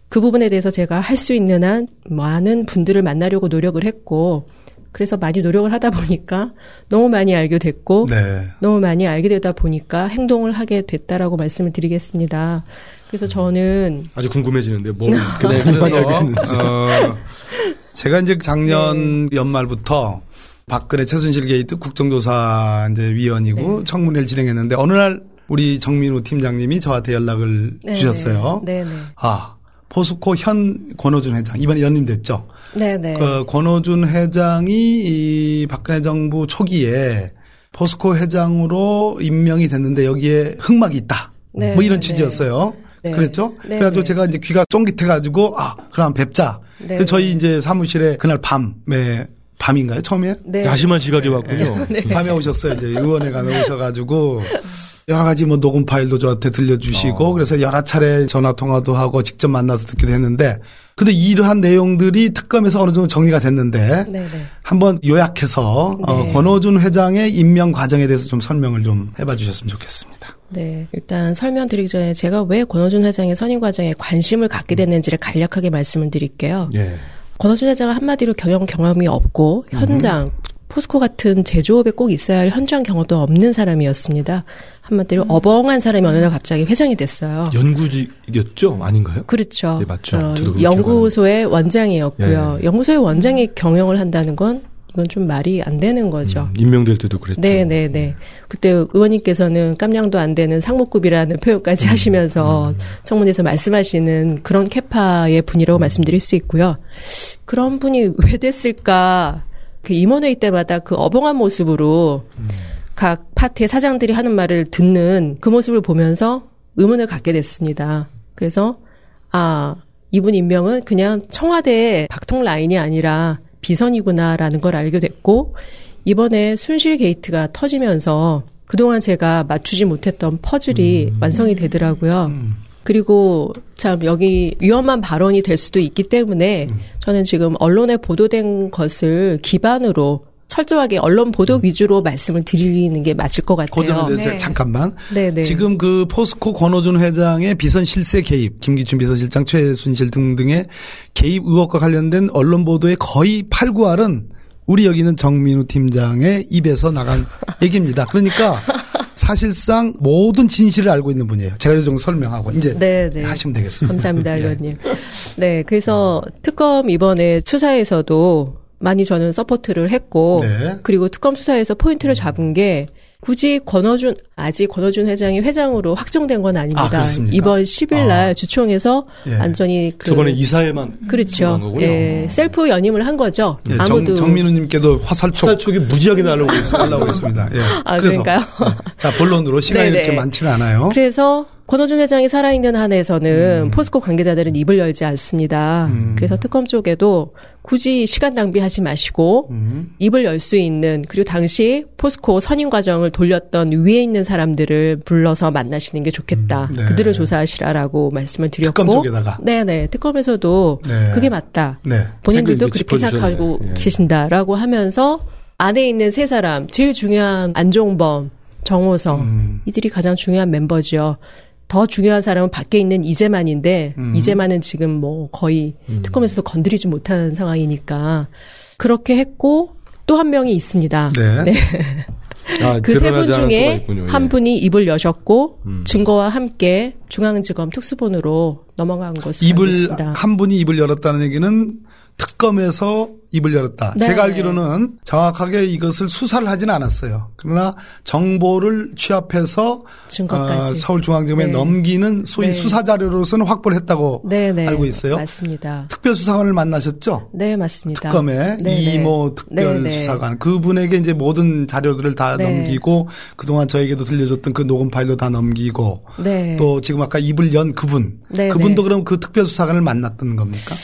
그 부분에 대해서 제가 할 수 있는 한 많은 분들을 만나려고 노력을 했고 그래서 많이 노력을 하다 보니까 너무 많이 알게 됐고 네. 너무 많이 알게 되다 보니까 행동을 하게 됐다라고 말씀을 드리겠습니다. 그래서 저는 아주 궁금해지는데 뭐 네, 그래서. 어, 제가 이제 작년 연말부터 박근혜 최순실 게이트 국정조사 이제 위원이고 네. 청문회를 진행했는데 어느 날 우리 정민우 팀장님이 저한테 연락을 네. 주셨어요. 네, 네. 아 포스코 현 권오준 회장 이번에 연임됐죠. 네네. 그 권호준 회장이 이 박근혜 정부 초기에 포스코 회장으로 임명이 됐는데 여기에 흑막이 있다. 네, 뭐 이런 네. 취지였어요. 네. 그랬죠? 네, 그래가지고 네. 제가 이제 귀가 쫑깃해가지고 아 그럼 뵙자. 네, 저희 네. 이제 사무실에 그날 밤에 밤인가요 처음에? 네. 야심한 시각이 왔군요. 밤에 오셨어요. 이제 의원회관에 오셔가지고 여러 가지 뭐 녹음 파일도 저한테 들려주시고 어. 그래서 여러 차례 전화 통화도 하고 직접 만나서 듣기도 했는데 근데 이러한 내용들이 특검에서 어느 정도 정리가 됐는데 네네. 한번 요약해서 어, 네. 권호준 회장의 임명 과정에 대해서 좀 설명을 좀 해봐 주셨으면 좋겠습니다. 네, 일단 설명드리기 전에 제가 왜 권호준 회장의 선임 과정에 관심을 갖게 됐는지를 간략하게 말씀을 드릴게요. 예. 권호준 회장은 한마디로 경영 경험이 없고 현장 포스코 같은 제조업에 꼭 있어야 할 현장 경험도 없는 사람이었습니다. 한마디로 어벙한 사람이 어느 날 갑자기 회장이 됐어요. 연구직이었죠? 아닌가요? 그렇죠. 네, 맞죠. 어, 연구소의 원장이었고요. 예. 연구소의 원장이 경영을 한다는 건 이건 좀 말이 안 되는 거죠. 음, 임명될 때도 그랬죠. 네, 네, 네. 그때 의원님께서는 깜냥도 안 되는 상무급이라는 음. 표현까지 하시면서 청문회에서 말씀하시는 그런 캐파의 분이라고 말씀드릴 수 있고요. 그런 분이 왜 됐을까? 그 임원회의 때마다 그 어벙한 모습으로 음. 각 파트의 사장들이 하는 말을 듣는 그 모습을 보면서 의문을 갖게 됐습니다. 그래서 아 이분 임명은 그냥 청와대 박통 라인이 아니라 비선이구나라는 걸 알게 됐고 이번에 순실 게이트가 터지면서 그동안 제가 맞추지 못했던 퍼즐이 완성이 되더라고요. 그리고 참 여기 위험한 발언이 될 수도 있기 때문에 저는 지금 언론에 보도된 것을 기반으로 철저하게 언론 보도 위주로 말씀을 드리는 게 맞을 것그 같아요. 대해서 네. 잠깐만. 네네. 지금 그 포스코 권오준 회장의 비선 실세 개입, 김기춘 비서실장, 최순실 등등의 개입 의혹과 관련된 언론 보도의 거의 8, 9할은 우리 여기 있는 정민우 팀장의 입에서 나간 얘기입니다. 그러니까 사실상 모든 진실을 알고 있는 분이에요. 제가 이 정도 설명하고 이제 네네. 하시면 되겠습니다. 감사합니다, 예. 의원님. 네, 그래서 특검 이번에 수사에서도 많이 저는 support를 했고, 네. 그리고 특검 수사에서 포인트를 잡은 게 굳이 권어준 아직 권어준 회장이 회장으로 확정된 건 아닙니다. 아? 이번 10일 날 아. 주총에서 예. 완전히 그 저번에 이사회만 그렇죠. 예, 셀프 연임을 한 거죠. 예, 아무도 정, 정민우님께도 화살촉 화살촉이 무지하게 날라오고 있습니다. 예. 아, 그래서 그러니까요? 예. 자 본론으로 시간이 네네. 이렇게 많지는 않아요. 그래서 권호준 회장이 살아있는 한에서는 음. 포스코 관계자들은 입을 열지 않습니다. 그래서 특검 쪽에도 굳이 시간 낭비하지 마시고 음. 입을 열 수 있는 그리고 당시 포스코 선임 과정을 돌렸던 위에 있는 사람들을 불러서 만나시는 게 좋겠다. 음, 네. 그들을 조사하시라라고 말씀을 드렸고 특검 쪽에다가. 네네 특검에서도 네. 그게 맞다. 네. 본인들도 그렇게. 생각하고 예. 계신다라고 하면서 안에 있는 세 사람 제일 중요한 안종범, 정호성 음. 이들이 가장 중요한 멤버죠. 더 중요한 사람은 밖에 있는 이재만인데 음. 이재만은 지금 뭐 거의 특검에서도 건드리지 못하는 상황이니까 그렇게 했고 또 한 명이 있습니다. 네. 아, 그세 분 중에. 한 예. 분이 입을 여셨고 음. 증거와 함께 중앙지검 특수본으로 넘어간 것으로 알고 입을 있습니다. 한 분이 입을 열었다는 얘기는 특검에서 입을 열었다. 네. 제가 알기로는 정확하게 이것을 수사를 하지는 않았어요. 그러나 정보를 취합해서 증거까지. 어, 서울중앙지검에 네. 넘기는 소위 네. 수사 자료로서는 확보를 했다고 네네 알고 있어요. 맞습니다. 특별수사관을 만나셨죠? 네 맞습니다. 특검에 네네. 이모 특별수사관 그분에게 이제 모든 자료들을 다 네. 넘기고 그동안 저에게도 들려줬던 그 녹음 파일도 다 넘기고 네. 또 지금 아까 입을 연 그분 네, 그분도 네. 그럼 그 특별수사관을 만났던 겁니까?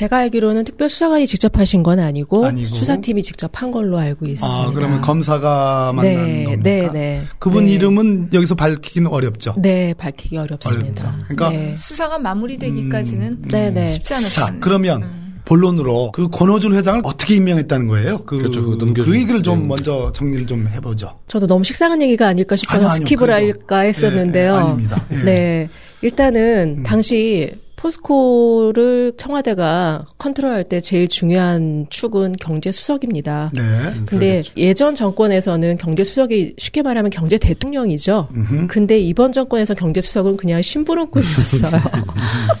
제가 알기로는 특별수사관이 직접 하신 건 아니고, 아니고. 수사팀이 직접 한 걸로 알고 있습니다. 아 그러면 검사가 만난 네, 겁니까? 네, 네. 그분 네. 이름은 여기서 밝히기는 어렵죠. 네, 밝히기 어렵습니다. 어렵죠. 그러니까 네. 수사가 마무리되기까지는 네, 네. 쉽지 않을 것 자. 그러면 본론으로 그 권오준 회장을 어떻게 임명했다는 거예요? 그, 그렇죠. 그 얘기를 좀 내용. 먼저 정리를 좀 해보죠. 저도 너무 식상한 얘기가 아닐까 싶어서 아니요, 아니요. skip을 그래도. 할까 했었는데요. 예, 예, 아닙니다. 예. 음. 네. 일단은 당시 포스코를 청와대가 컨트롤할 때 제일 중요한 축은 경제 수석입니다. 네. 근데 예전 정권에서는 경제 수석이 쉽게 말하면 경제 대통령이죠. 음흠. 근데 이번 정권에서 경제 수석은 그냥 심부름꾼이었어요.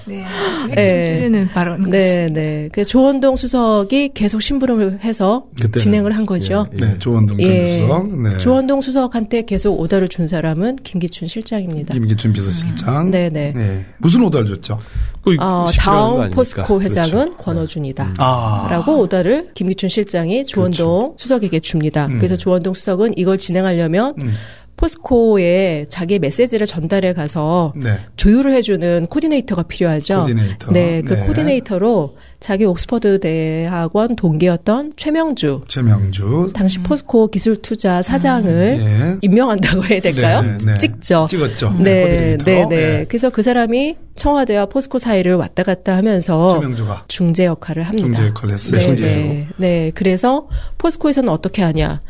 네, 아주 핵심 네. 찌르는 발언. 네, 네. 그 조원동 수석이 계속 심부름을 해서 그때는. 진행을 한 거죠. 예, 예. 네, 조원동 전 예. 수석, 네. 조원동 수석한테 계속 오더를 준 사람은 김기춘 실장입니다. 김기춘 비서실장. 네, 네. 네. 무슨 오더를 줬죠? 그 어, 다음? 포스코 회장은 그렇죠. 권오준이다. 아. 라고 오더를 김기춘 실장이 조원동 수석에게 줍니다. 음. 그래서 조원동 수석은 이걸 진행하려면 음. 포스코에 자기 메시지를 전달해 가서 네. 조율을 해주는 코디네이터가 필요하죠. 코디네이터. 네, 그 네. 코디네이터로 자기 옥스퍼드 대학원 동기였던 최명주 최명주. 당시 포스코 기술투자 사장을 예. 임명한다고 해야 될까요? 네, 네. 찍죠. 찍었죠. 네, 코디네이터. 네, 네. 예. 그래서 그 사람이 청와대와 포스코 사이를 왔다 갔다 하면서 최명주가 중재 역할을 합니다. 중재 역할을 했어요. 네, 예. 네, 네. 그래서 포스코에서는 어떻게 하냐?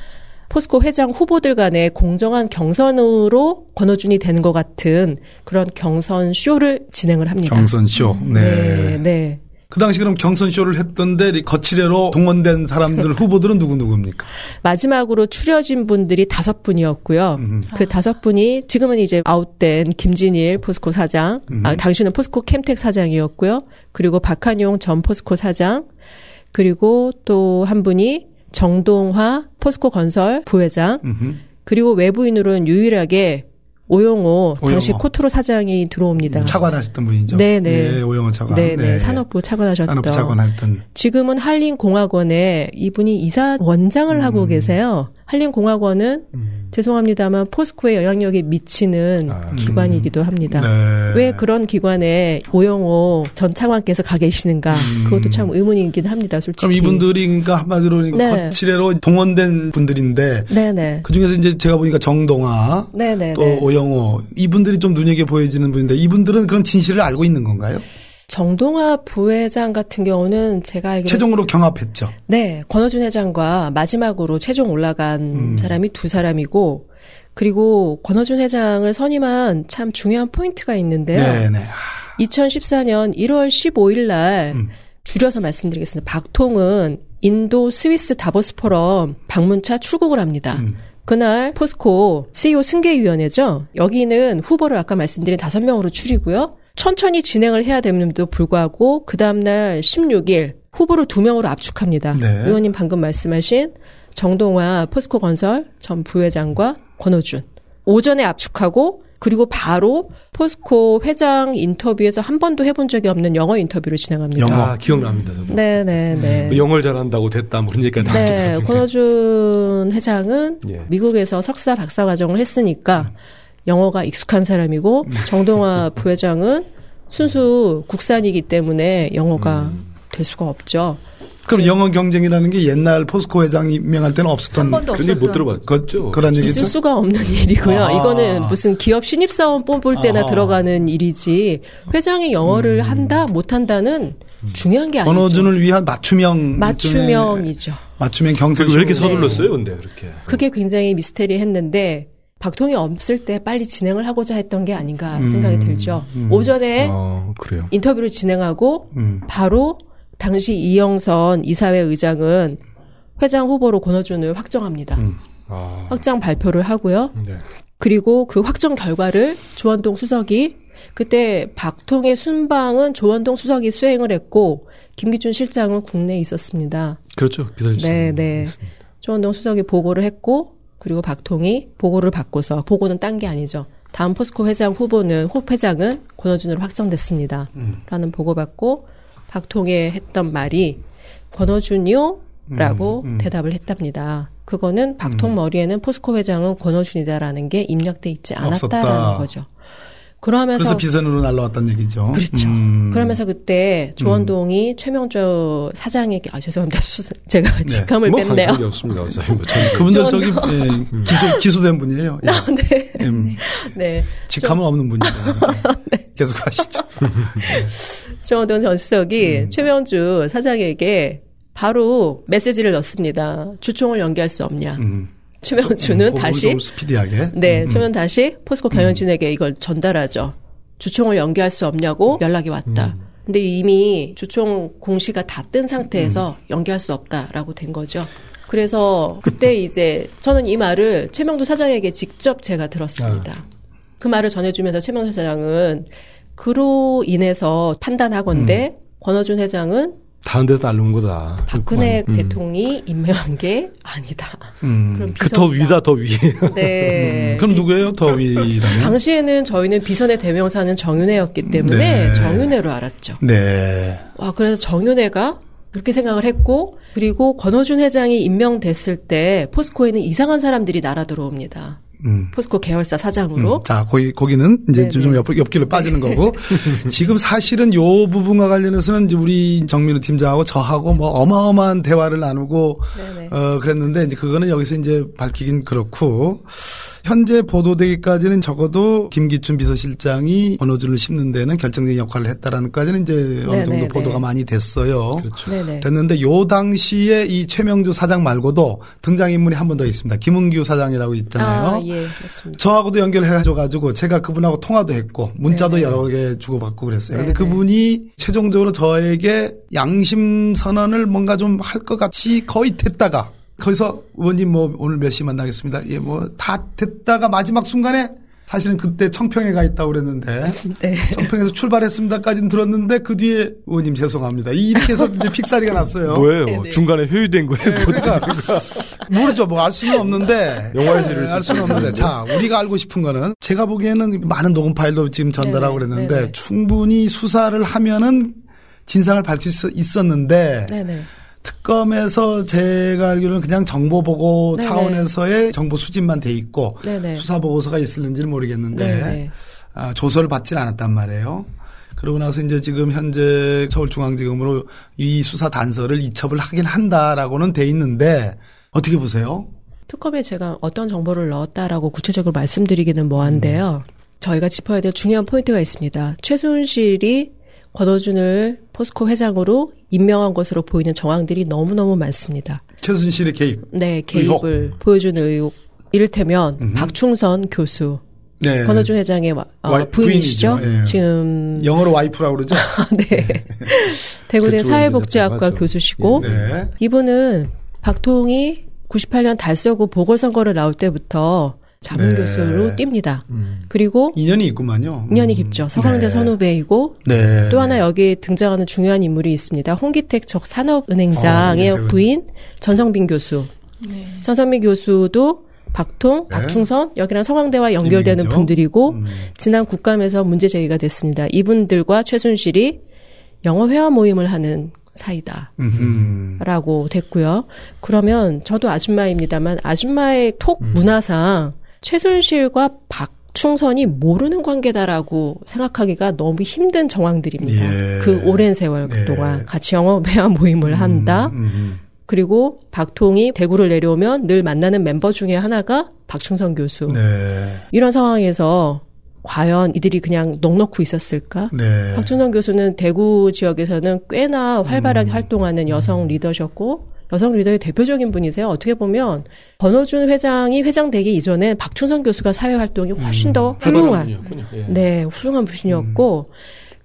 포스코 회장 후보들 간의 공정한 경선으로 권어준이 되는 것 같은 그런 경선 쇼를 진행을 합니다. 경선 쇼. 네. 네, 네. 그 당시 그럼 경선 쇼를 했던데 거치례로 동원된 사람들 후보들은 누구 누구입니까? 마지막으로 추려진 분들이 다섯 분이었고요. 음. 그 다섯 분이 지금은 이제 아웃된 김진일 포스코 사장, 음. 아, 당시는 포스코 캠텍 사장이었고요. 그리고 박한용 전 포스코 사장, 그리고 또 한 분이 정동화 포스코 건설 부회장, 음흠. 그리고 외부인으로는 유일하게 오용호, 당시 오용호. 코트로 사장이 들어옵니다. 차관하셨던 분이죠. 네네. 예, 오영호 차관. 네네. 산업부 차관하셨던. 산업부 차관했던. 지금은 한림공학원에 이분이 이사 원장을 음. 하고 계세요. 한림공학원은 죄송합니다만 포스코의 영향력이 미치는 아. 기관이기도 합니다. 네. 왜 그런 기관에 오영호 전 차관께서 가 계시는가? 그것도 참 의문이긴 합니다, 솔직히. 음. 그럼 이분들이 그러니까 한마디로 네. 거치례로 동원된 분들인데 네네. 그 중에서 이제 제가 보니까 정동아 네네. 또 오영호 이분들이 좀 눈여겨 보여지는 분인데 이분들은 그런 진실을 알고 있는 건가요? 정동화 부회장 같은 경우는 제가 알기로 최종으로 경합했죠. 네, 권호준 회장과 마지막으로 최종 올라간 음. 사람이 두 사람이고, 그리고 권호준 회장을 선임한 참 중요한 포인트가 있는데요. 네네. 2014년 1월 15일 날 음. 줄여서 말씀드리겠습니다. 박통은 인도 스위스 다보스 포럼 방문차 출국을 합니다. 음. 그날 포스코 CEO 승계위원회죠. 여기는 후보를 아까 말씀드린 다섯 명으로 줄이고요. 천천히 진행을 해야 됨에도 불구하고 그 다음날 16일 후보를 두 명으로 압축합니다. 네. 의원님 방금 말씀하신 정동화 포스코 건설 전 부회장과 권호준 오전에 압축하고 그리고 바로 포스코 회장 인터뷰에서 한 번도 해본 적이 없는 영어 인터뷰를 진행합니다. 영어. 아, 기억납니다, 저도. 네네네. 뭐 영어를 잘한다고 됐다, 뭐 그런 얘기까지 네. 권호준 회장은 예. 미국에서 석사 박사 과정을 했으니까 영어가 익숙한 사람이고 음. 정동화 부회장은 순수 국산이기 때문에 영어가 음. 될 수가 없죠. 그럼 영어 경쟁이라는 게 옛날 포스코 회장 임명할 때는 없었던 한 번도 그런 얘기 못 없었던 들어봤죠. 그런 얘기죠. 있을 수가 없는 일이고요. 아. 이거는 무슨 기업 신입사원 뽑을 때나 아. 들어가는 일이지 회장이 영어를 한다 못 한다는 중요한 게 아니죠. 음. 권호준을 위한 맞춤형 맞춤형이죠. 맞춤형 경선 왜 이렇게 쇼. 서둘렀어요, 근데 그렇게. 그게 굉장히 미스테리했는데 박통이 없을 때 빨리 진행을 하고자 했던 게 아닌가 음, 생각이 들죠. 음. 오전에 어. 인터뷰를 진행하고 음. 바로 당시 이영선 이사회 의장은 회장 후보로 권호준을 확정합니다. 음. 아, 확정 발표를 하고요. 네. 그리고 그 확정 결과를 조원동 수석이 그때 박통의 순방은 조원동 수석이 수행을 했고 김기춘 실장은 국내에 있었습니다. 그렇죠. 비서실장. 네, 네. 조원동 수석이 보고를 했고 그리고 박통이 보고를 받고서 보고는 딴 게 아니죠. 다음 포스코 회장 후보는 호 회장은 권호준으로 확정됐습니다. 음. 라는 보고받고 박통에 했던 말이 권호준이요? 라고 음, 음. 대답을 했답니다. 그거는 박통 머리에는 포스코 회장은 권호준이다라는 게 입력돼 있지 않았다라는 없었다. 거죠. 그러면서 그래서 비선으로 날라왔다는 얘기죠. 그렇죠. 음. 그러면서 그때 조원동이 최명주 사장에게 아 죄송합니다 수- 제가 직함을 뭐 뺐네요. 없습니다. 뭐 전- 그분들 저기 예, 기소 기소된 분이에요. 예. 네. 음, 네. 직함은 없는 분이에요. 계속 하시죠. 조원동 전 수석이 음. 최명주 사장에게 바로 메시지를 넣습니다. 주총을 연기할 수 없냐. 음. 그거를 다시 좀 스피디하게. 네, 음, 최면 다시 포스코 경영진에게 이걸 전달하죠. 주총을 연기할 수 없냐고 연락이 왔다. 근데 이미 주총 공시가 다 뜬 상태에서 연기할 수 없다라고 된 거죠. 그래서 그때 이제 저는 이 말을 최명도 사장에게 직접 제가 들었습니다. 그 말을 전해주면서 최명도 사장은 그로 인해서 판단하건대 권호준 회장은 다른 데서 날르는 거다. 박근혜 음. 대통령이 임명한 게 아니다. 음. 그럼 그 더. 위다 더 위에요. 네. 그럼 누구예요? 더 위라면? 당시에는 저희는 비선의 대명사는 정윤회였기 때문에 네. 정윤회로 알았죠. 네. 와, 그래서 정윤회가 그렇게 생각을 했고, 그리고 권호준 회장이 임명됐을 때 포스코에는 이상한 사람들이 날아 들어옵니다. 음. 포스코 계열사 사장으로. 음, 자, 거기, 거기는 이제 네네. 좀 옆, 옆길로 빠지는 거고. 지금 사실은 요 부분과 관련해서는 이제 우리 정민우 팀장하고 저하고 뭐 어마어마한 대화를 나누고, 네네. 어, 그랬는데 이제 그거는 여기서 이제 밝히긴 그렇고, 현재 보도되기까지는 적어도 김기춘 비서실장이 권호준을 씹는 데는 결정적인 역할을 했다라는 까지는 이제 어느 정도 네네네. 보도가 많이 됐어요. 그렇죠. 네네. 됐는데 요 당시에 이 최명주 사장 말고도 등장인물이 한번더 있습니다. 김은규 사장이라고 있잖아요. 아, 예, 맞습니다. 저하고도 연결해줘 가지고 제가 그분하고 통화도 했고 문자도 네네. 여러 개 주고받고 그랬어요. 근데 네네. 그분이 최종적으로 저에게 양심 선언을 뭔가 좀 할 것 같이 거의 됐다가 거기서 의원님 뭐 오늘 몇 시 만나겠습니다. 예, 뭐 다 됐다가 마지막 순간에 사실은 그때 청평에 가 있다고 그랬는데 네. 청평에서 출발했습니다까지는 들었는데 그 뒤에 의원님 죄송합니다. 이렇게 해서 이제 픽사리가 났어요. 뭐예요? 네네. 중간에 회유된 거예요? 그러니까 모르죠. 뭐 알 수는 없는데 예, 수알 수는 없는데 자 우리가 알고 싶은 거는 제가 보기에는 많은 녹음 파일도 지금 전달하고 네네, 그랬는데 네네. 충분히 수사를 하면은 진상을 밝힐 수 있었는데 네네. 특검에서 제가 알기로는 그냥 정보 보고 네네. 차원에서의 정보 수집만 돼 있고 네네. 수사 보고서가 있을는지는 모르겠는데 네네. 아, 조서를 받질 않았단 말이에요. 그러고 나서 이제 지금 현재 서울중앙지검으로 이 수사 단서를 이첩을 하긴 한다라고는 돼 있는데 어떻게 보세요? 특검에 제가 어떤 정보를 넣었다라고 구체적으로 말씀드리기는 뭐한데요. 저희가 짚어야 될 중요한 포인트가 있습니다. 최순실이 권호준을 포스코 회장으로 임명한 것으로 보이는 정황들이 너무너무 많습니다. 최순실의 개입. 네, 개입을 보여주는 의혹. 이를테면 음흠. 박충선 교수, 네. 권호준 회장의 와- 어, 와이- 부인이시죠. 부인이죠. 예. 지금 영어로 와이프라고 그러죠? 네. 대구대 그쪽으로 사회복지학과. 교수시고 네. 이분은 박통이 98년 달서구 보궐선거를 나올 때부터 자문 네. 교수로 띱니다. 음. 그리고 인연이 있구만요. 인연이 음. 깊죠. 서강대 네. 선후배이고 네. 또 하나 여기에 등장하는 중요한 인물이 있습니다. 홍기택 적 어, 산업은행장의 홍기택은. 부인 전성빈 교수. 네. 전성빈 교수도 박통, 네. 박충선 여기랑 서강대와 연결되는 인물이죠. 분들이고 음. 지난 국감에서 문제 제기가 됐습니다. 이분들과 최순실이 영어 회화 모임을 하는 사이다. 음흠. 라고 됐고요. 그러면 저도 아줌마입니다만 아줌마의 톡 음. 문화상 최순실과 박충선이 모르는 관계다라고 생각하기가 너무 힘든 정황들입니다. 예. 그 오랜 세월 네. 그동안 같이 영어 회화 모임을 한다. 음, 음. 그리고 박통이 대구를 내려오면 늘 만나는 멤버 중에 하나가 박충선 교수. 네. 이런 상황에서 과연 이들이 그냥 넉넉히 있었을까? 네. 박준성 교수는 대구 지역에서는 꽤나 활발하게 음. 활동하는 여성 리더셨고 여성 리더의 대표적인 분이세요. 어떻게 보면 권호준 회장이 회장 되기 이전에 박춘선 교수가 사회 활동이 훨씬 더 훌륭한 분이었군요. 예. 네, 훌륭한 분이었고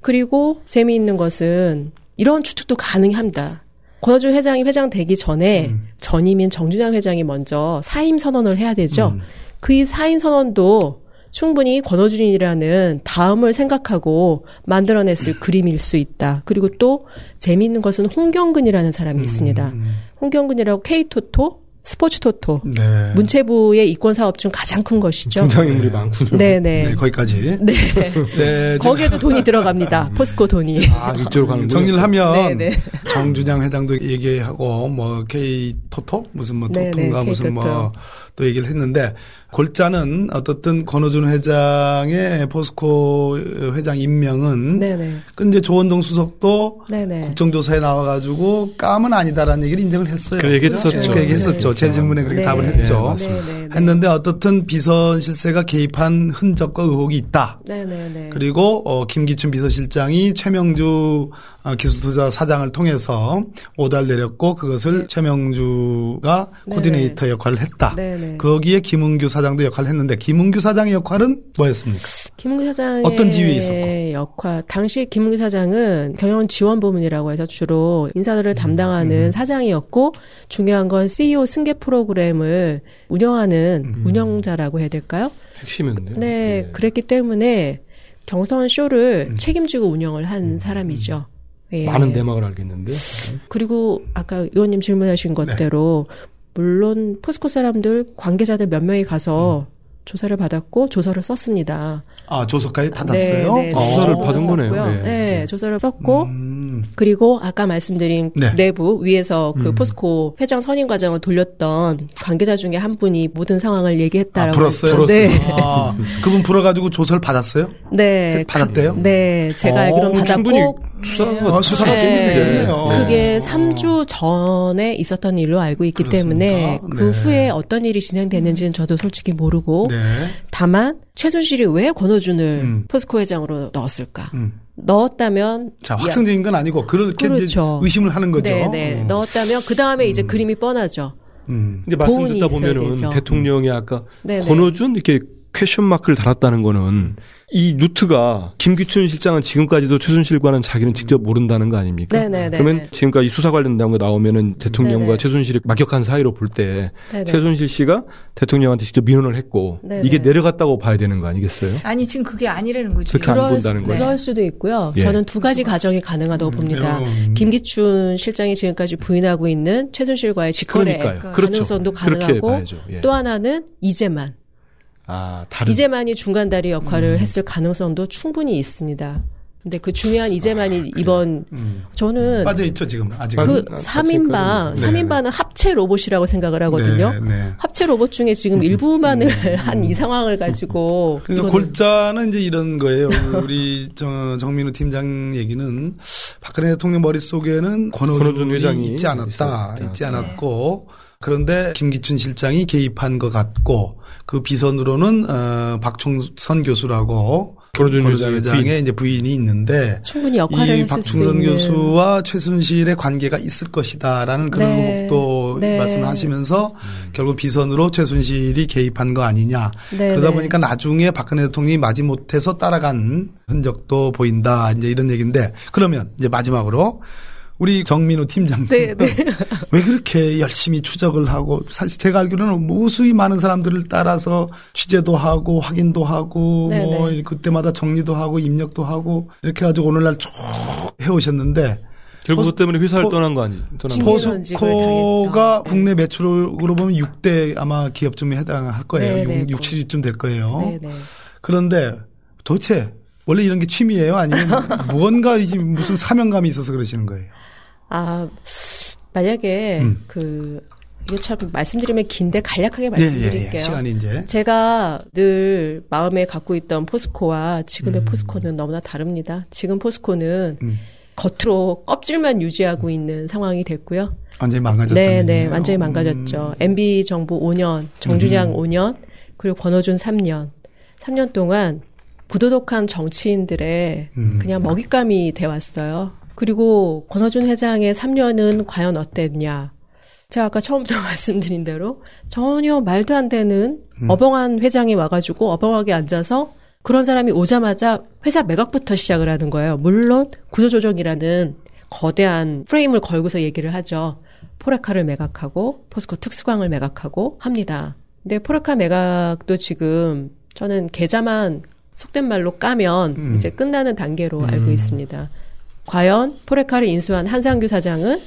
그리고 재미있는 것은 이런 추측도 가능합니다. 권호준 회장이 회장 되기 전에 음. 전임인 정준영 회장이 먼저 사임 선언을 해야 되죠. 음. 그이 사임 선언도 충분히 권호준이라는 다음을 생각하고 만들어냈을 그림일 수 있다. 그리고 또 재미있는 것은 홍경근이라는 사람이 있습니다. 음. 홍경근이라고 K토토, 스포츠 토토, 네. 문체부의 이권 사업 중 가장 큰 것이죠. 등장인물이 많군요. 네네. 네, 거기까지. 네. 네. 거기에도 돈이 들어갑니다. 포스코 돈이. 아, 이쪽으로 가는 정리를 하면 네, 네. 정준양 회장도 얘기하고 뭐 K 토토 무슨 뭐 네, 토토인가 네, 무슨. 뭐 또 얘기를 했는데 골자는 어떻든 권호준 회장의 포스코 회장 임명은 네네. 그 이제 조원동 수석도 네네. 국정조사에 나와가지고 까면 아니다라는 얘기를 인정을 했어요. 그 얘기 했었죠. 그 얘기 했었죠. 네, 제 질문에 그렇게 네. 답을 네, 했죠. 맞습니다. 네네. 했는데 어떻든 비선 실세가 개입한 흔적과 의혹이 있다. 네네네. 그리고 어, 김기춘 비서실장이 최명주 어, 기술투자 사장을 통해서 오달 내렸고 그것을 최명주가 네네. 코디네이터 역할을 했다. 네네. 거기에 김은규 사장도 역할을 했는데 김은규 사장의 역할은 뭐였습니까? 김은규 사장의 어떤 지위에 있었고? 역할 당시 김은규 사장은 경영 지원 부문이라고 해서 주로 인사들을 음, 담당하는 사장이었고 중요한 건 CEO 승계 프로그램을 운영하는 음. 운영자라고 해야 될까요? 핵심이었네요. 네, 예. 그랬기 때문에 경선 쇼를 음. 책임지고 운영을 한 사람이죠. 예. 많은 내막을 알겠는데. 그리고 아까 의원님 질문하신 것대로 물론 포스코 사람들 관계자들 몇 명이 가서 조사를 받았고 조서를 썼습니다. 아, 조서까지 받았어요? 네, 네, 어. 조사를 조서를 받은 거네요. 썼고요. 네. 네, 조서를 썼고 음, 그리고 아까 말씀드린 네. 내부 위에서 그 음. 포스코 회장 선임 과정을 돌렸던 관계자 중에 한 분이 모든 상황을 아, 얘기했다라고. 불었어요? 네. 아, 그분 불어가지고 조서를 받았어요? 네. 받았대요? 네, 제가 어, 알기로는 충분히 받았고 수사가 아, 수사가 네. 좀 되겠네요. 그게 어. 3주 전에 있었던 일로 알고 있기 그렇습니까? 때문에 그 네. 후에 어떤 일이 진행됐는지는 저도 솔직히 모르고 네. 다만 최순실이 왜 권호준을 음. 포스코 회장으로 넣었을까? 음. 넣었다면 자, 확정적인 건 아니고 그렇게 그렇죠. 의심을 하는 거죠. 네, 네. 어. 넣었다면 그 다음에 이제 그림이 뻔하죠. 음. 근데 말씀 듣다 보면은. 대통령이 아까 네, 네. 권오준 이렇게 question mark를 달았다는 거는 이 루트가 김기춘 실장은 지금까지도 최순실과는 자기는 직접 모른다는 거 아닙니까? 네, 네, 네. 그러면 지금까지 수사 관련된 거 나오면은 대통령과 네, 네. 최순실이 막역한 사이로 볼때 네, 네. 최순실 씨가 대통령한테 직접 민원을 했고 네, 이게 네. 내려갔다고 봐야 되는 거 아니겠어요? 아니 지금 그게 아니라는 거죠. 그렇게 안 그럴, 본다는 수- 거죠. 그럴 수도 있고요. 예. 저는 두 가지 가정이 가능하다고 봅니다. 음. 김기춘 실장이 지금까지 부인하고 있는 최순실과의 직거래 그러니까요. 가능성도 그렇게 가능하고 봐야죠. 예. 또 하나는 이재만. 아, 다른 이재만이 중간다리 역할을 음. 했을 가능성도 충분히 있습니다. 근데 그 중요한 이재만이 이번 음. 저는 빠져 있죠 지금 아직. 아, 그 아, 3인방, 네. 3인방은 합체 로봇이라고 생각을 하거든요. 네, 네. 합체 로봇 중에 지금 일부만을 한이 상황을 가지고 그러니까 골자는 이제 이런 거예요. 우리 저 정민우 팀장 얘기는 박근혜 대통령 머릿속에는 권오준 권오준이 회장이 있지 않았다. 있었다. 있지 않았고 그런데 김기춘 실장이 개입한 것 같고 그 비선으로는 어, 박충선 교수라고 권오준 회장의 회장의 이제 부인이 있는데 충분히 역할을 이 박충선 있는 교수와 최순실의 관계가 있을 것이다라는 그런 네. 의혹도 네. 말씀하시면서 결국 비선으로 최순실이 개입한 거 아니냐. 네, 그러다 네. 보니까 나중에 박근혜 대통령이 마지못해서 따라간 흔적도 보인다. 이제 이런 얘기인데 그러면 이제 마지막으로 우리 정민우 팀장 네, 네. 왜 그렇게 열심히 추적을 하고 사실 제가 알기로는 무수히 많은 사람들을 따라서 취재도 하고 확인도 하고 네, 뭐 네. 그때마다 정리도 하고 입력도 하고 이렇게 해가지고 오늘날 쭉 해오셨는데 결국 포- 그것 때문에 회사를 포- 떠난 거 아니? 떠난 포스코가. 네. 국내 매출으로 보면 6대 아마 기업쯤에 해당할 거예요. 네, 네. 6, 7위쯤 될 거예요. 네, 네. 그런데 도대체 원래 이런 게 취미예요? 아니면 무언가 이제 무슨 사명감이 있어서 그러시는 거예요? 아, 만약에 음. 그 이게 참 말씀드리면 긴데 간략하게 예, 말씀드릴게요. 예, 예. 시간이 이제 제가 늘 마음에 갖고 있던 포스코와 지금의 음. 포스코는 너무나 다릅니다. 지금 포스코는 음. 겉으로 껍질만 유지하고 있는 상황이 됐고요. 완전히 망가졌죠. 네, 네, 완전히 망가졌죠. MB 정부 5년, 정주장 음. 5년, 그리고 권호준 3년. 3년 동안 부도덕한 정치인들의 음. 그냥 먹잇감이 돼 왔어요. 그리고 권호준 회장의 3년은 과연 어땠냐? 제가 아까 처음부터 말씀드린 대로 전혀 말도 안 되는 음. 어벙한 회장이 와가지고 어벙하게 앉아서 그런 사람이 오자마자 회사 매각부터 시작을 하는 거예요. 물론 구조조정이라는 거대한 프레임을 걸고서 얘기를 하죠. 포레카를 매각하고 포스코 특수광을 매각하고 합니다. 근데 포레카 매각도 지금 저는 계좌만 속된 말로 까면 음. 이제 끝나는 단계로 음. 알고 있습니다. 과연 포레카를 인수한 한상규 사장은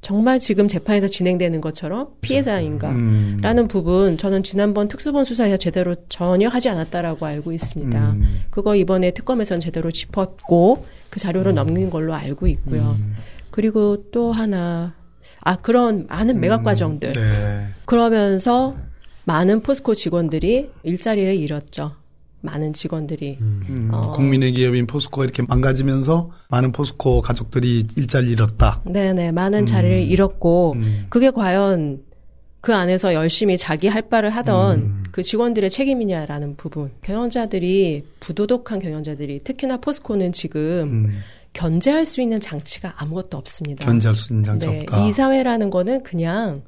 정말 지금 재판에서 진행되는 것처럼 피해자인가? 음. 라는 부분 저는 지난번 특수본 수사에서 제대로 전혀 하지 않았다라고 알고 있습니다. 음. 그거 이번에 특검에서는 제대로 짚었고 그 자료를 넘긴 걸로 알고 있고요. 음. 그리고 또 하나 아 그런 많은 매각 음. 과정들 네. 그러면서 많은 포스코 직원들이 일자리를 잃었죠. 많은 직원들이 음. 어. 국민의 기업인 포스코가 이렇게 망가지면서 많은 포스코 가족들이 일자리 잃었다. 네네 많은 자리를 잃었고 음. 그게 과연 그 안에서 열심히 자기 할 바를 하던 음. 그 직원들의 책임이냐라는 부분. 경영자들이 부도덕한 경영자들이 특히나 포스코는 지금 음. 견제할 수 있는 장치가 아무것도 없습니다. 견제할 수 있는 장치 네, 없다. 이 사회라는 거는 그냥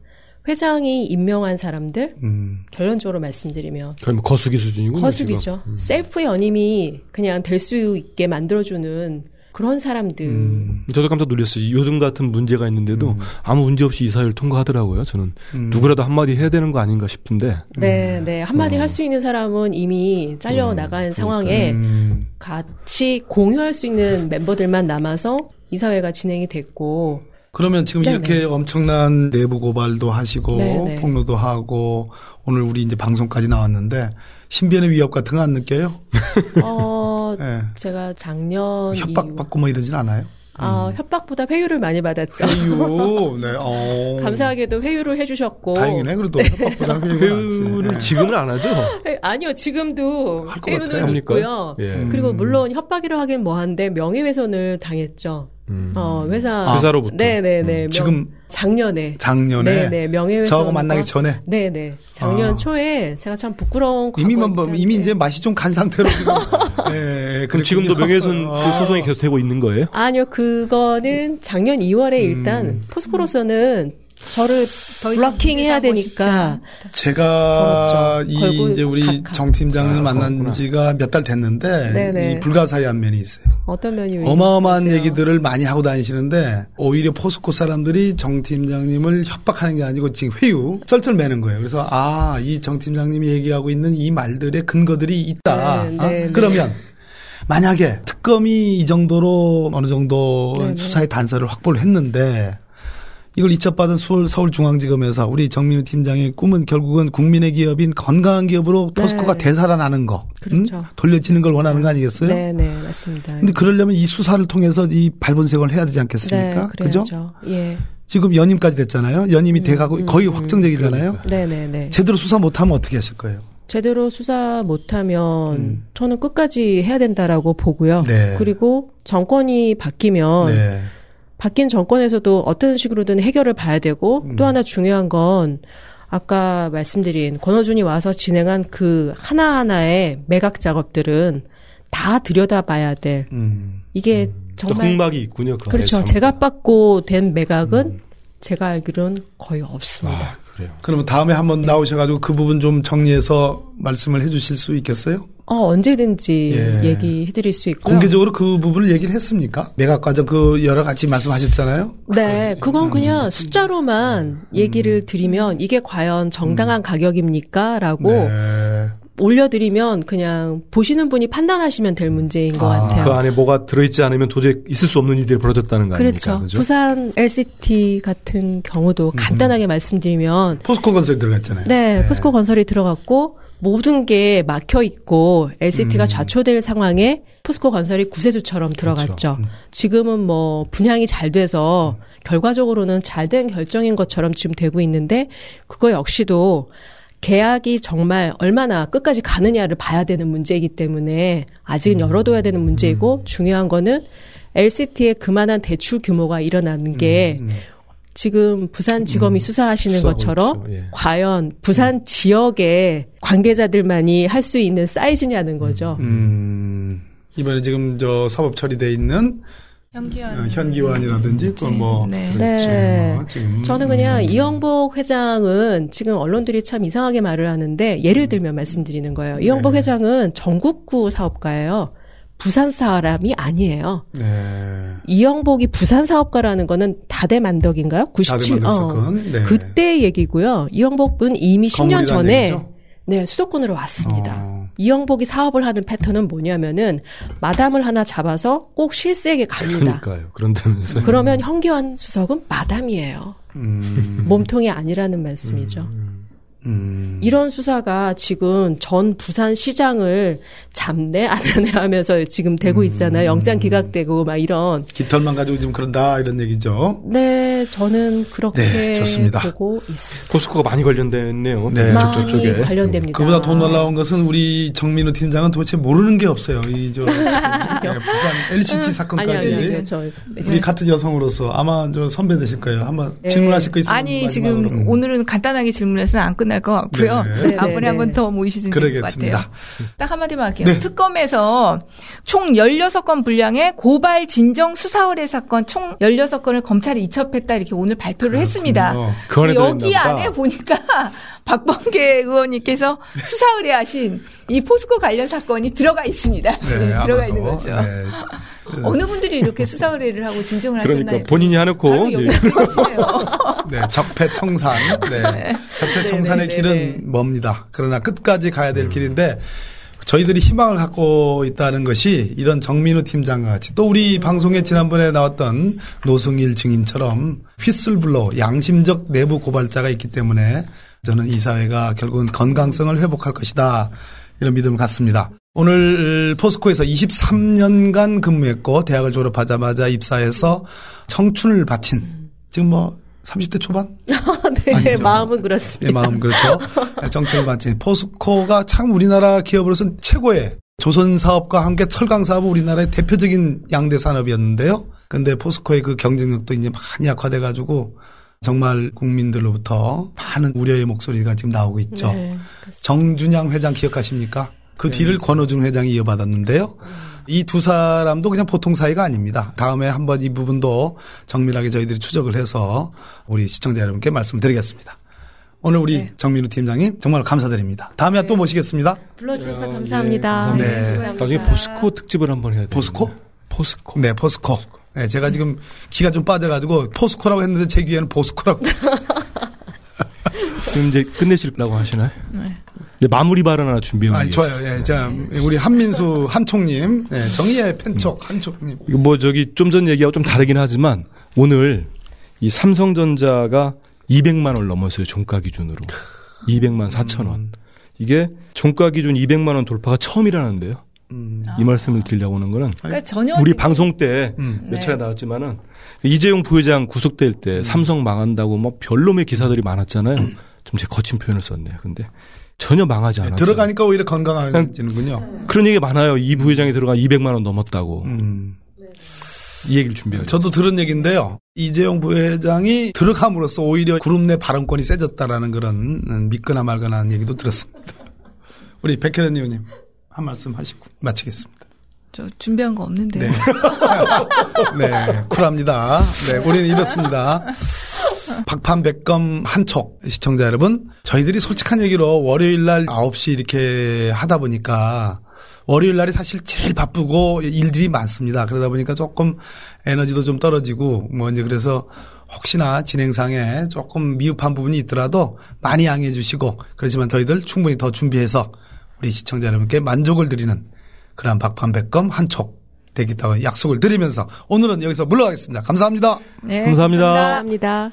회장이 임명한 사람들 음. 결론적으로 말씀드리면 거의 뭐 거수기 수준이군요. 허수기죠. 지금. 음. 셀프 연임이 그냥 될 수 있게 만들어주는 그런 사람들. 음. 저도 깜짝 놀랐어요. 요즘 같은 문제가 있는데도 아무 문제 없이 이사회를 통과하더라고요. 저는 음. 누구라도 한마디 해야 되는 거 아닌가 싶은데 네, 네. 한마디 어. 할수 있는 사람은 이미 잘려 나간 상황에 음. 같이 공유할 수 있는 멤버들만 남아서 이사회가 진행이 됐고 그러면 지금 네네. 이렇게 엄청난 내부 고발도 하시고 네네. 폭로도 하고 오늘 우리 이제 방송까지 나왔는데 신변의 위협 같은 거 안 느껴요? 어 예. 제가 작년 협박 받고 뭐 이러진 않아요? 아, 협박보다 회유를 많이 받았죠. 회유, 네, 어. 감사하게도 회유를 해주셨고. 다행이네. 그래도 협박보다 회유가 회유를 낫지. 지금은 안 하죠. 회- 아니요, 지금도. 회유는? 있고요. 예. 음. 그리고 물론 협박이라 하긴 뭐한데 명예훼손을 당했죠. 음. 어, 회사. 아. 회사로부터. 네네네. 음. 지금 작년에. 작년에 네네. 명예훼손. 저하고 만나기 전에 네네. 작년 아. 초에 제가 참 부끄러운 이미 뭐, 뭐 이미 있었는데. 이제 맛이 좀 간 상태로 지금. 예, 예, 그럼 그렇군요. 지금도 명예훼손 그 아. 소송이 계속 되고 있는 거예요? 아니요, 그거는 작년 2월에 일단 음. 포스코로서는 저를 더 이상 블러킹 해야 되니까. 제가 걸었죠. 이 이제 우리 각- 정 팀장을 아, 만난 그렇구나. 지가 몇 달 됐는데 네네. 이 불가사의한 면이 있어요. 어떤 면이 어마어마한 있으세요? 얘기들을 많이 하고 다니시는데 오히려 포스코 사람들이 정 팀장님을 협박하는 게 아니고 지금 회유 쩔쩔매는 거예요. 그래서 아 이 정 팀장님이 얘기하고 있는 이 말들의 근거들이 있다. 네, 어? 네. 그러면 만약에 특검이 이 정도로 어느 정도 네, 네. 수사의 단서를 확보를 했는데 이걸 이첩받은 서울, 서울중앙지검에서 우리 정민우 팀장의 꿈은 결국은 국민의 기업인 건강한 기업으로 네. 포스코가 되살아나는 거, 그렇죠. 응? 돌려지는 걸 원하는 거 아니겠어요? 네 네 맞습니다. 근데 그러려면 이 수사를 통해서 이 발본색을 해야 되지 네, 않겠습니까? 그죠? 그래야죠. 예. 지금 연임까지 됐잖아요. 연임이 돼가고 음, 거의 음, 확정적이잖아요. 네네 네. 제대로 수사 못하면 어떻게 하실 거예요? 제대로 수사 못하면 음. 저는 끝까지 해야 된다라고 보고요. 네. 그리고 정권이 바뀌면 네. 바뀐 정권에서도 어떤 식으로든 해결을 봐야 되고 음. 또 하나 중요한 건 아까 말씀드린 권호준이 와서 진행한 그 하나하나의 매각 작업들은 다 들여다봐야 될 음. 이게 또 정말 흑막이 있군요. 그 그렇죠. 참. 제각받고 된 매각은 제가 알기로는 거의 없습니다. 아, 그래요. 그러면 다음에 한번 나오셔가지고 그 부분 좀 정리해서 말씀을 해주실 수 있겠어요? 어, 언제든지 예. 얘기해 드릴 수 있고요. 공개적으로 그 부분을 얘기를 했습니까? 매각 과정 그 여러 가지 말씀하셨잖아요. 네, 그건 음. 그냥 숫자로만 얘기를 드리면 이게 과연 정당한 가격입니까? 라고 음. 네. 올려드리면 그냥 보시는 분이 판단하시면 될 문제인 것 아, 같아요. 그 안에 뭐가 들어있지 않으면 도저히 있을 수 없는 일들이 벌어졌다는 거 아닙니까? 그렇죠. 부산 LCT 같은 경우도 간단하게 말씀드리면 포스코 건설이 들어갔잖아요. 네, 포스코 건설이 들어갔고 모든 게 막혀 있고 LCT가 음. 좌초될 상황에 포스코 건설이 구세주처럼 들어갔죠. 음. 지금은 뭐 분양이 잘 돼서 결과적으로는 잘 된 결정인 것처럼 지금 되고 있는데 그거 역시도 계약이 정말 얼마나 끝까지 가느냐를 봐야 되는 문제이기 때문에 아직은 열어둬야 되는 문제이고 중요한 거는 LCT의 그만한 대출 규모가 일어나는 게 음. 지금 부산 지검이 수사하시는 수사하고 것처럼 있죠. 예. 과연 부산 지역의 관계자들만이 할 수 있는 사이즈냐는 거죠. 음. 이번에 지금 저 사법 처리돼 있는 현기환. 어, 현기환이라든지 또뭐 네. 들어있죠. 네. 뭐 지금 저는 그냥 음. 이영복 회장은 지금 언론들이 참 이상하게 말을 하는데 예를 들면 말씀드리는 거예요. 이영복 네. 회장은 전국구 사업가예요. 부산 사람이 아니에요. 네. 이영복이 부산 사업가라는 거는 다대만덕인가요? 97. 다들 만든 사건. 네. 그때 얘기고요. 이영복은 이미 10년 건물이라는 전에 얘기죠? 네, 수도권으로 왔습니다. 어. 이영복이 사업을 하는 패턴은 뭐냐면은 마담을 하나 잡아서 꼭 실세에게 갑니다. 그러니까요. 그런다면서요. 그러면 현기환 수석은 마담이에요. 음. 몸통이 아니라는 말씀이죠. 음. 이런 수사가 지금 전 부산 시장을 잡네 안 하네 하면서 지금 되고 있잖아요. 영장 기각되고 막 이런. 깃털만 가지고 지금 그런다 이런 얘기죠. 네, 저는 그렇게 네, 좋습니다. 보고 있습니다. 포스코가 많이 관련됐네요. 네. 많이 저쪽 쪽에. 관련됩니다. 그보다 더 놀라운 것은 우리 정민우 팀장은 도대체 모르는 게 없어요. 이저 네, 부산 LCT 사건까지. 아니 아니 아니 저 우리 같은 여성으로서 아마 저 선배 되실 거예요. 한번 질문하실 거 있으면 아니 지금. 음. 오늘은 간단하게 질문해서는 안 끝날 것 같고요. 네. 네, 네, 한번 네. 더 모이시든지 될것 그러겠습니다. 같아요. 딱 한마디만 할게요. 네. 특검에서 총 16건 분량의 고발 진정 수사 의뢰 사건 총 16건을 검찰이 이첩했다 이렇게 오늘 발표를 했습니다. 그렇군요. 그 안에 여기. 안에 보니까 박범계 의원님께서 수사 의뢰하신 이 포스코 관련 사건이 들어가 있습니다. 네, 들어가 아마도. 있는 거죠. 네. 어느 분들이 이렇게 수사 의뢰를 하고 진정을 하셨나요? 그러니까 본인이 해놓고 바로 이제 여기 계시네요. 네, 적폐 청산. 네. 적폐 청산의 네, 네, 길은 네, 네. 멉니다. 그러나 끝까지 가야 될 길인데 저희들이 희망을 갖고 있다는 것이 이런 정민우 팀장과 같이 또 우리 방송에 지난번에 나왔던 노승일 증인처럼 휘슬블러 양심적 내부 고발자가 있기 때문에 저는 이 사회가 결국은 건강성을 회복할 것이다. 이런 믿음을 갖습니다. 오늘 포스코에서 23년간 근무했고 대학을 졸업하자마자 입사해서 청춘을 바친 지금 뭐 30대 초반? 네, 아니죠. 마음은 그렇습니다. 예, 마음 그렇죠. 정치를 받지. 포스코가 참 우리나라 기업으로서는 최고의 조선 사업과 함께 철강 사업은 우리나라의 대표적인 양대 산업이었는데요. 근데 포스코의 그 경쟁력도 이제 많이 약화돼 가지고 정말 국민들로부터 많은 우려의 목소리가 지금 나오고 있죠. 네. 정준양 회장 기억하십니까? 그 뒤를 권호중 회장이 이어받았는데요. 이 두 사람도 그냥 보통 사이가 아닙니다. 다음에 한번 이 부분도 정밀하게 저희들이 추적을 해서 우리 시청자 여러분께 말씀을 드리겠습니다. 오늘 우리 정민우 팀장님 정말 감사드립니다. 다음에 또 모시겠습니다. 불러주셔서 감사합니다. 네. 감사합니다. 나중에 포스코 특집을 한번 해야 돼요. 포스코? 포스코. 네, 포스코. 네, 제가 지금 기가 좀 빠져가지고 포스코라고 했는데 제 귀에는 보스코라고. 지금 이제 끝내시려고 하시나요? 네. 마무리 발언 하나 준비해 아, 놓으겠습니다. 좋아요. 예, 자, 우리 한민수 한총님, 네, 정의의 팬촉 한총님. 이거 뭐 저기 좀 전 얘기하고 좀 다르긴 하지만 오늘 이 삼성전자가 200만 원을 넘었어요. 종가 기준으로. 200만 4천 원. 이게 종가 기준 200만 원 돌파가 처음이라는데요. 음, 이 말씀을 드리려고 하는 거는 그러니까 전혀 우리 지금 방송 때 음. 몇 네. 차례 나왔지만은 이재용 부회장 구속될 때 삼성 망한다고 뭐 별놈의 기사들이 많았잖아요. 좀 제 거친 표현을 썼네요. 근데 전혀 망하지 않았어요. 들어가니까 오히려 건강해지는군요. 그런 얘기 많아요. 이 부회장이 들어가 200만 원 넘었다고. 음. 이 얘기를 준비해요. 저도 들은 얘기인데요. 이재용 부회장이 들어감으로써 오히려 그룹 내 발언권이 세졌다라는 그런 음, 믿거나 말거나 하는 얘기도 들었습니다. 우리 백혜련 의원님 한 말씀 하시고 마치겠습니다. 저 준비한 거 없는데요. 네. 네, 쿨합니다. 네, 우리는 이렇습니다. 박판백검 한촉 시청자 여러분, 저희들이 솔직한 얘기로 월요일 날 9시 이렇게 하다 보니까 월요일 날이 사실 제일 바쁘고 일들이 많습니다. 그러다 보니까 조금 에너지도 좀 떨어지고 뭐 이제 그래서 혹시나 진행상에 조금 미흡한 부분이 있더라도 많이 양해해 주시고 그렇지만 저희들 충분히 더 준비해서 우리 시청자 여러분께 만족을 드리는 그러한 박판백검 한촉 되겠다고 약속을 드리면서 오늘은 여기서 물러가겠습니다. 감사합니다. 네, 감사합니다. 감사합니다.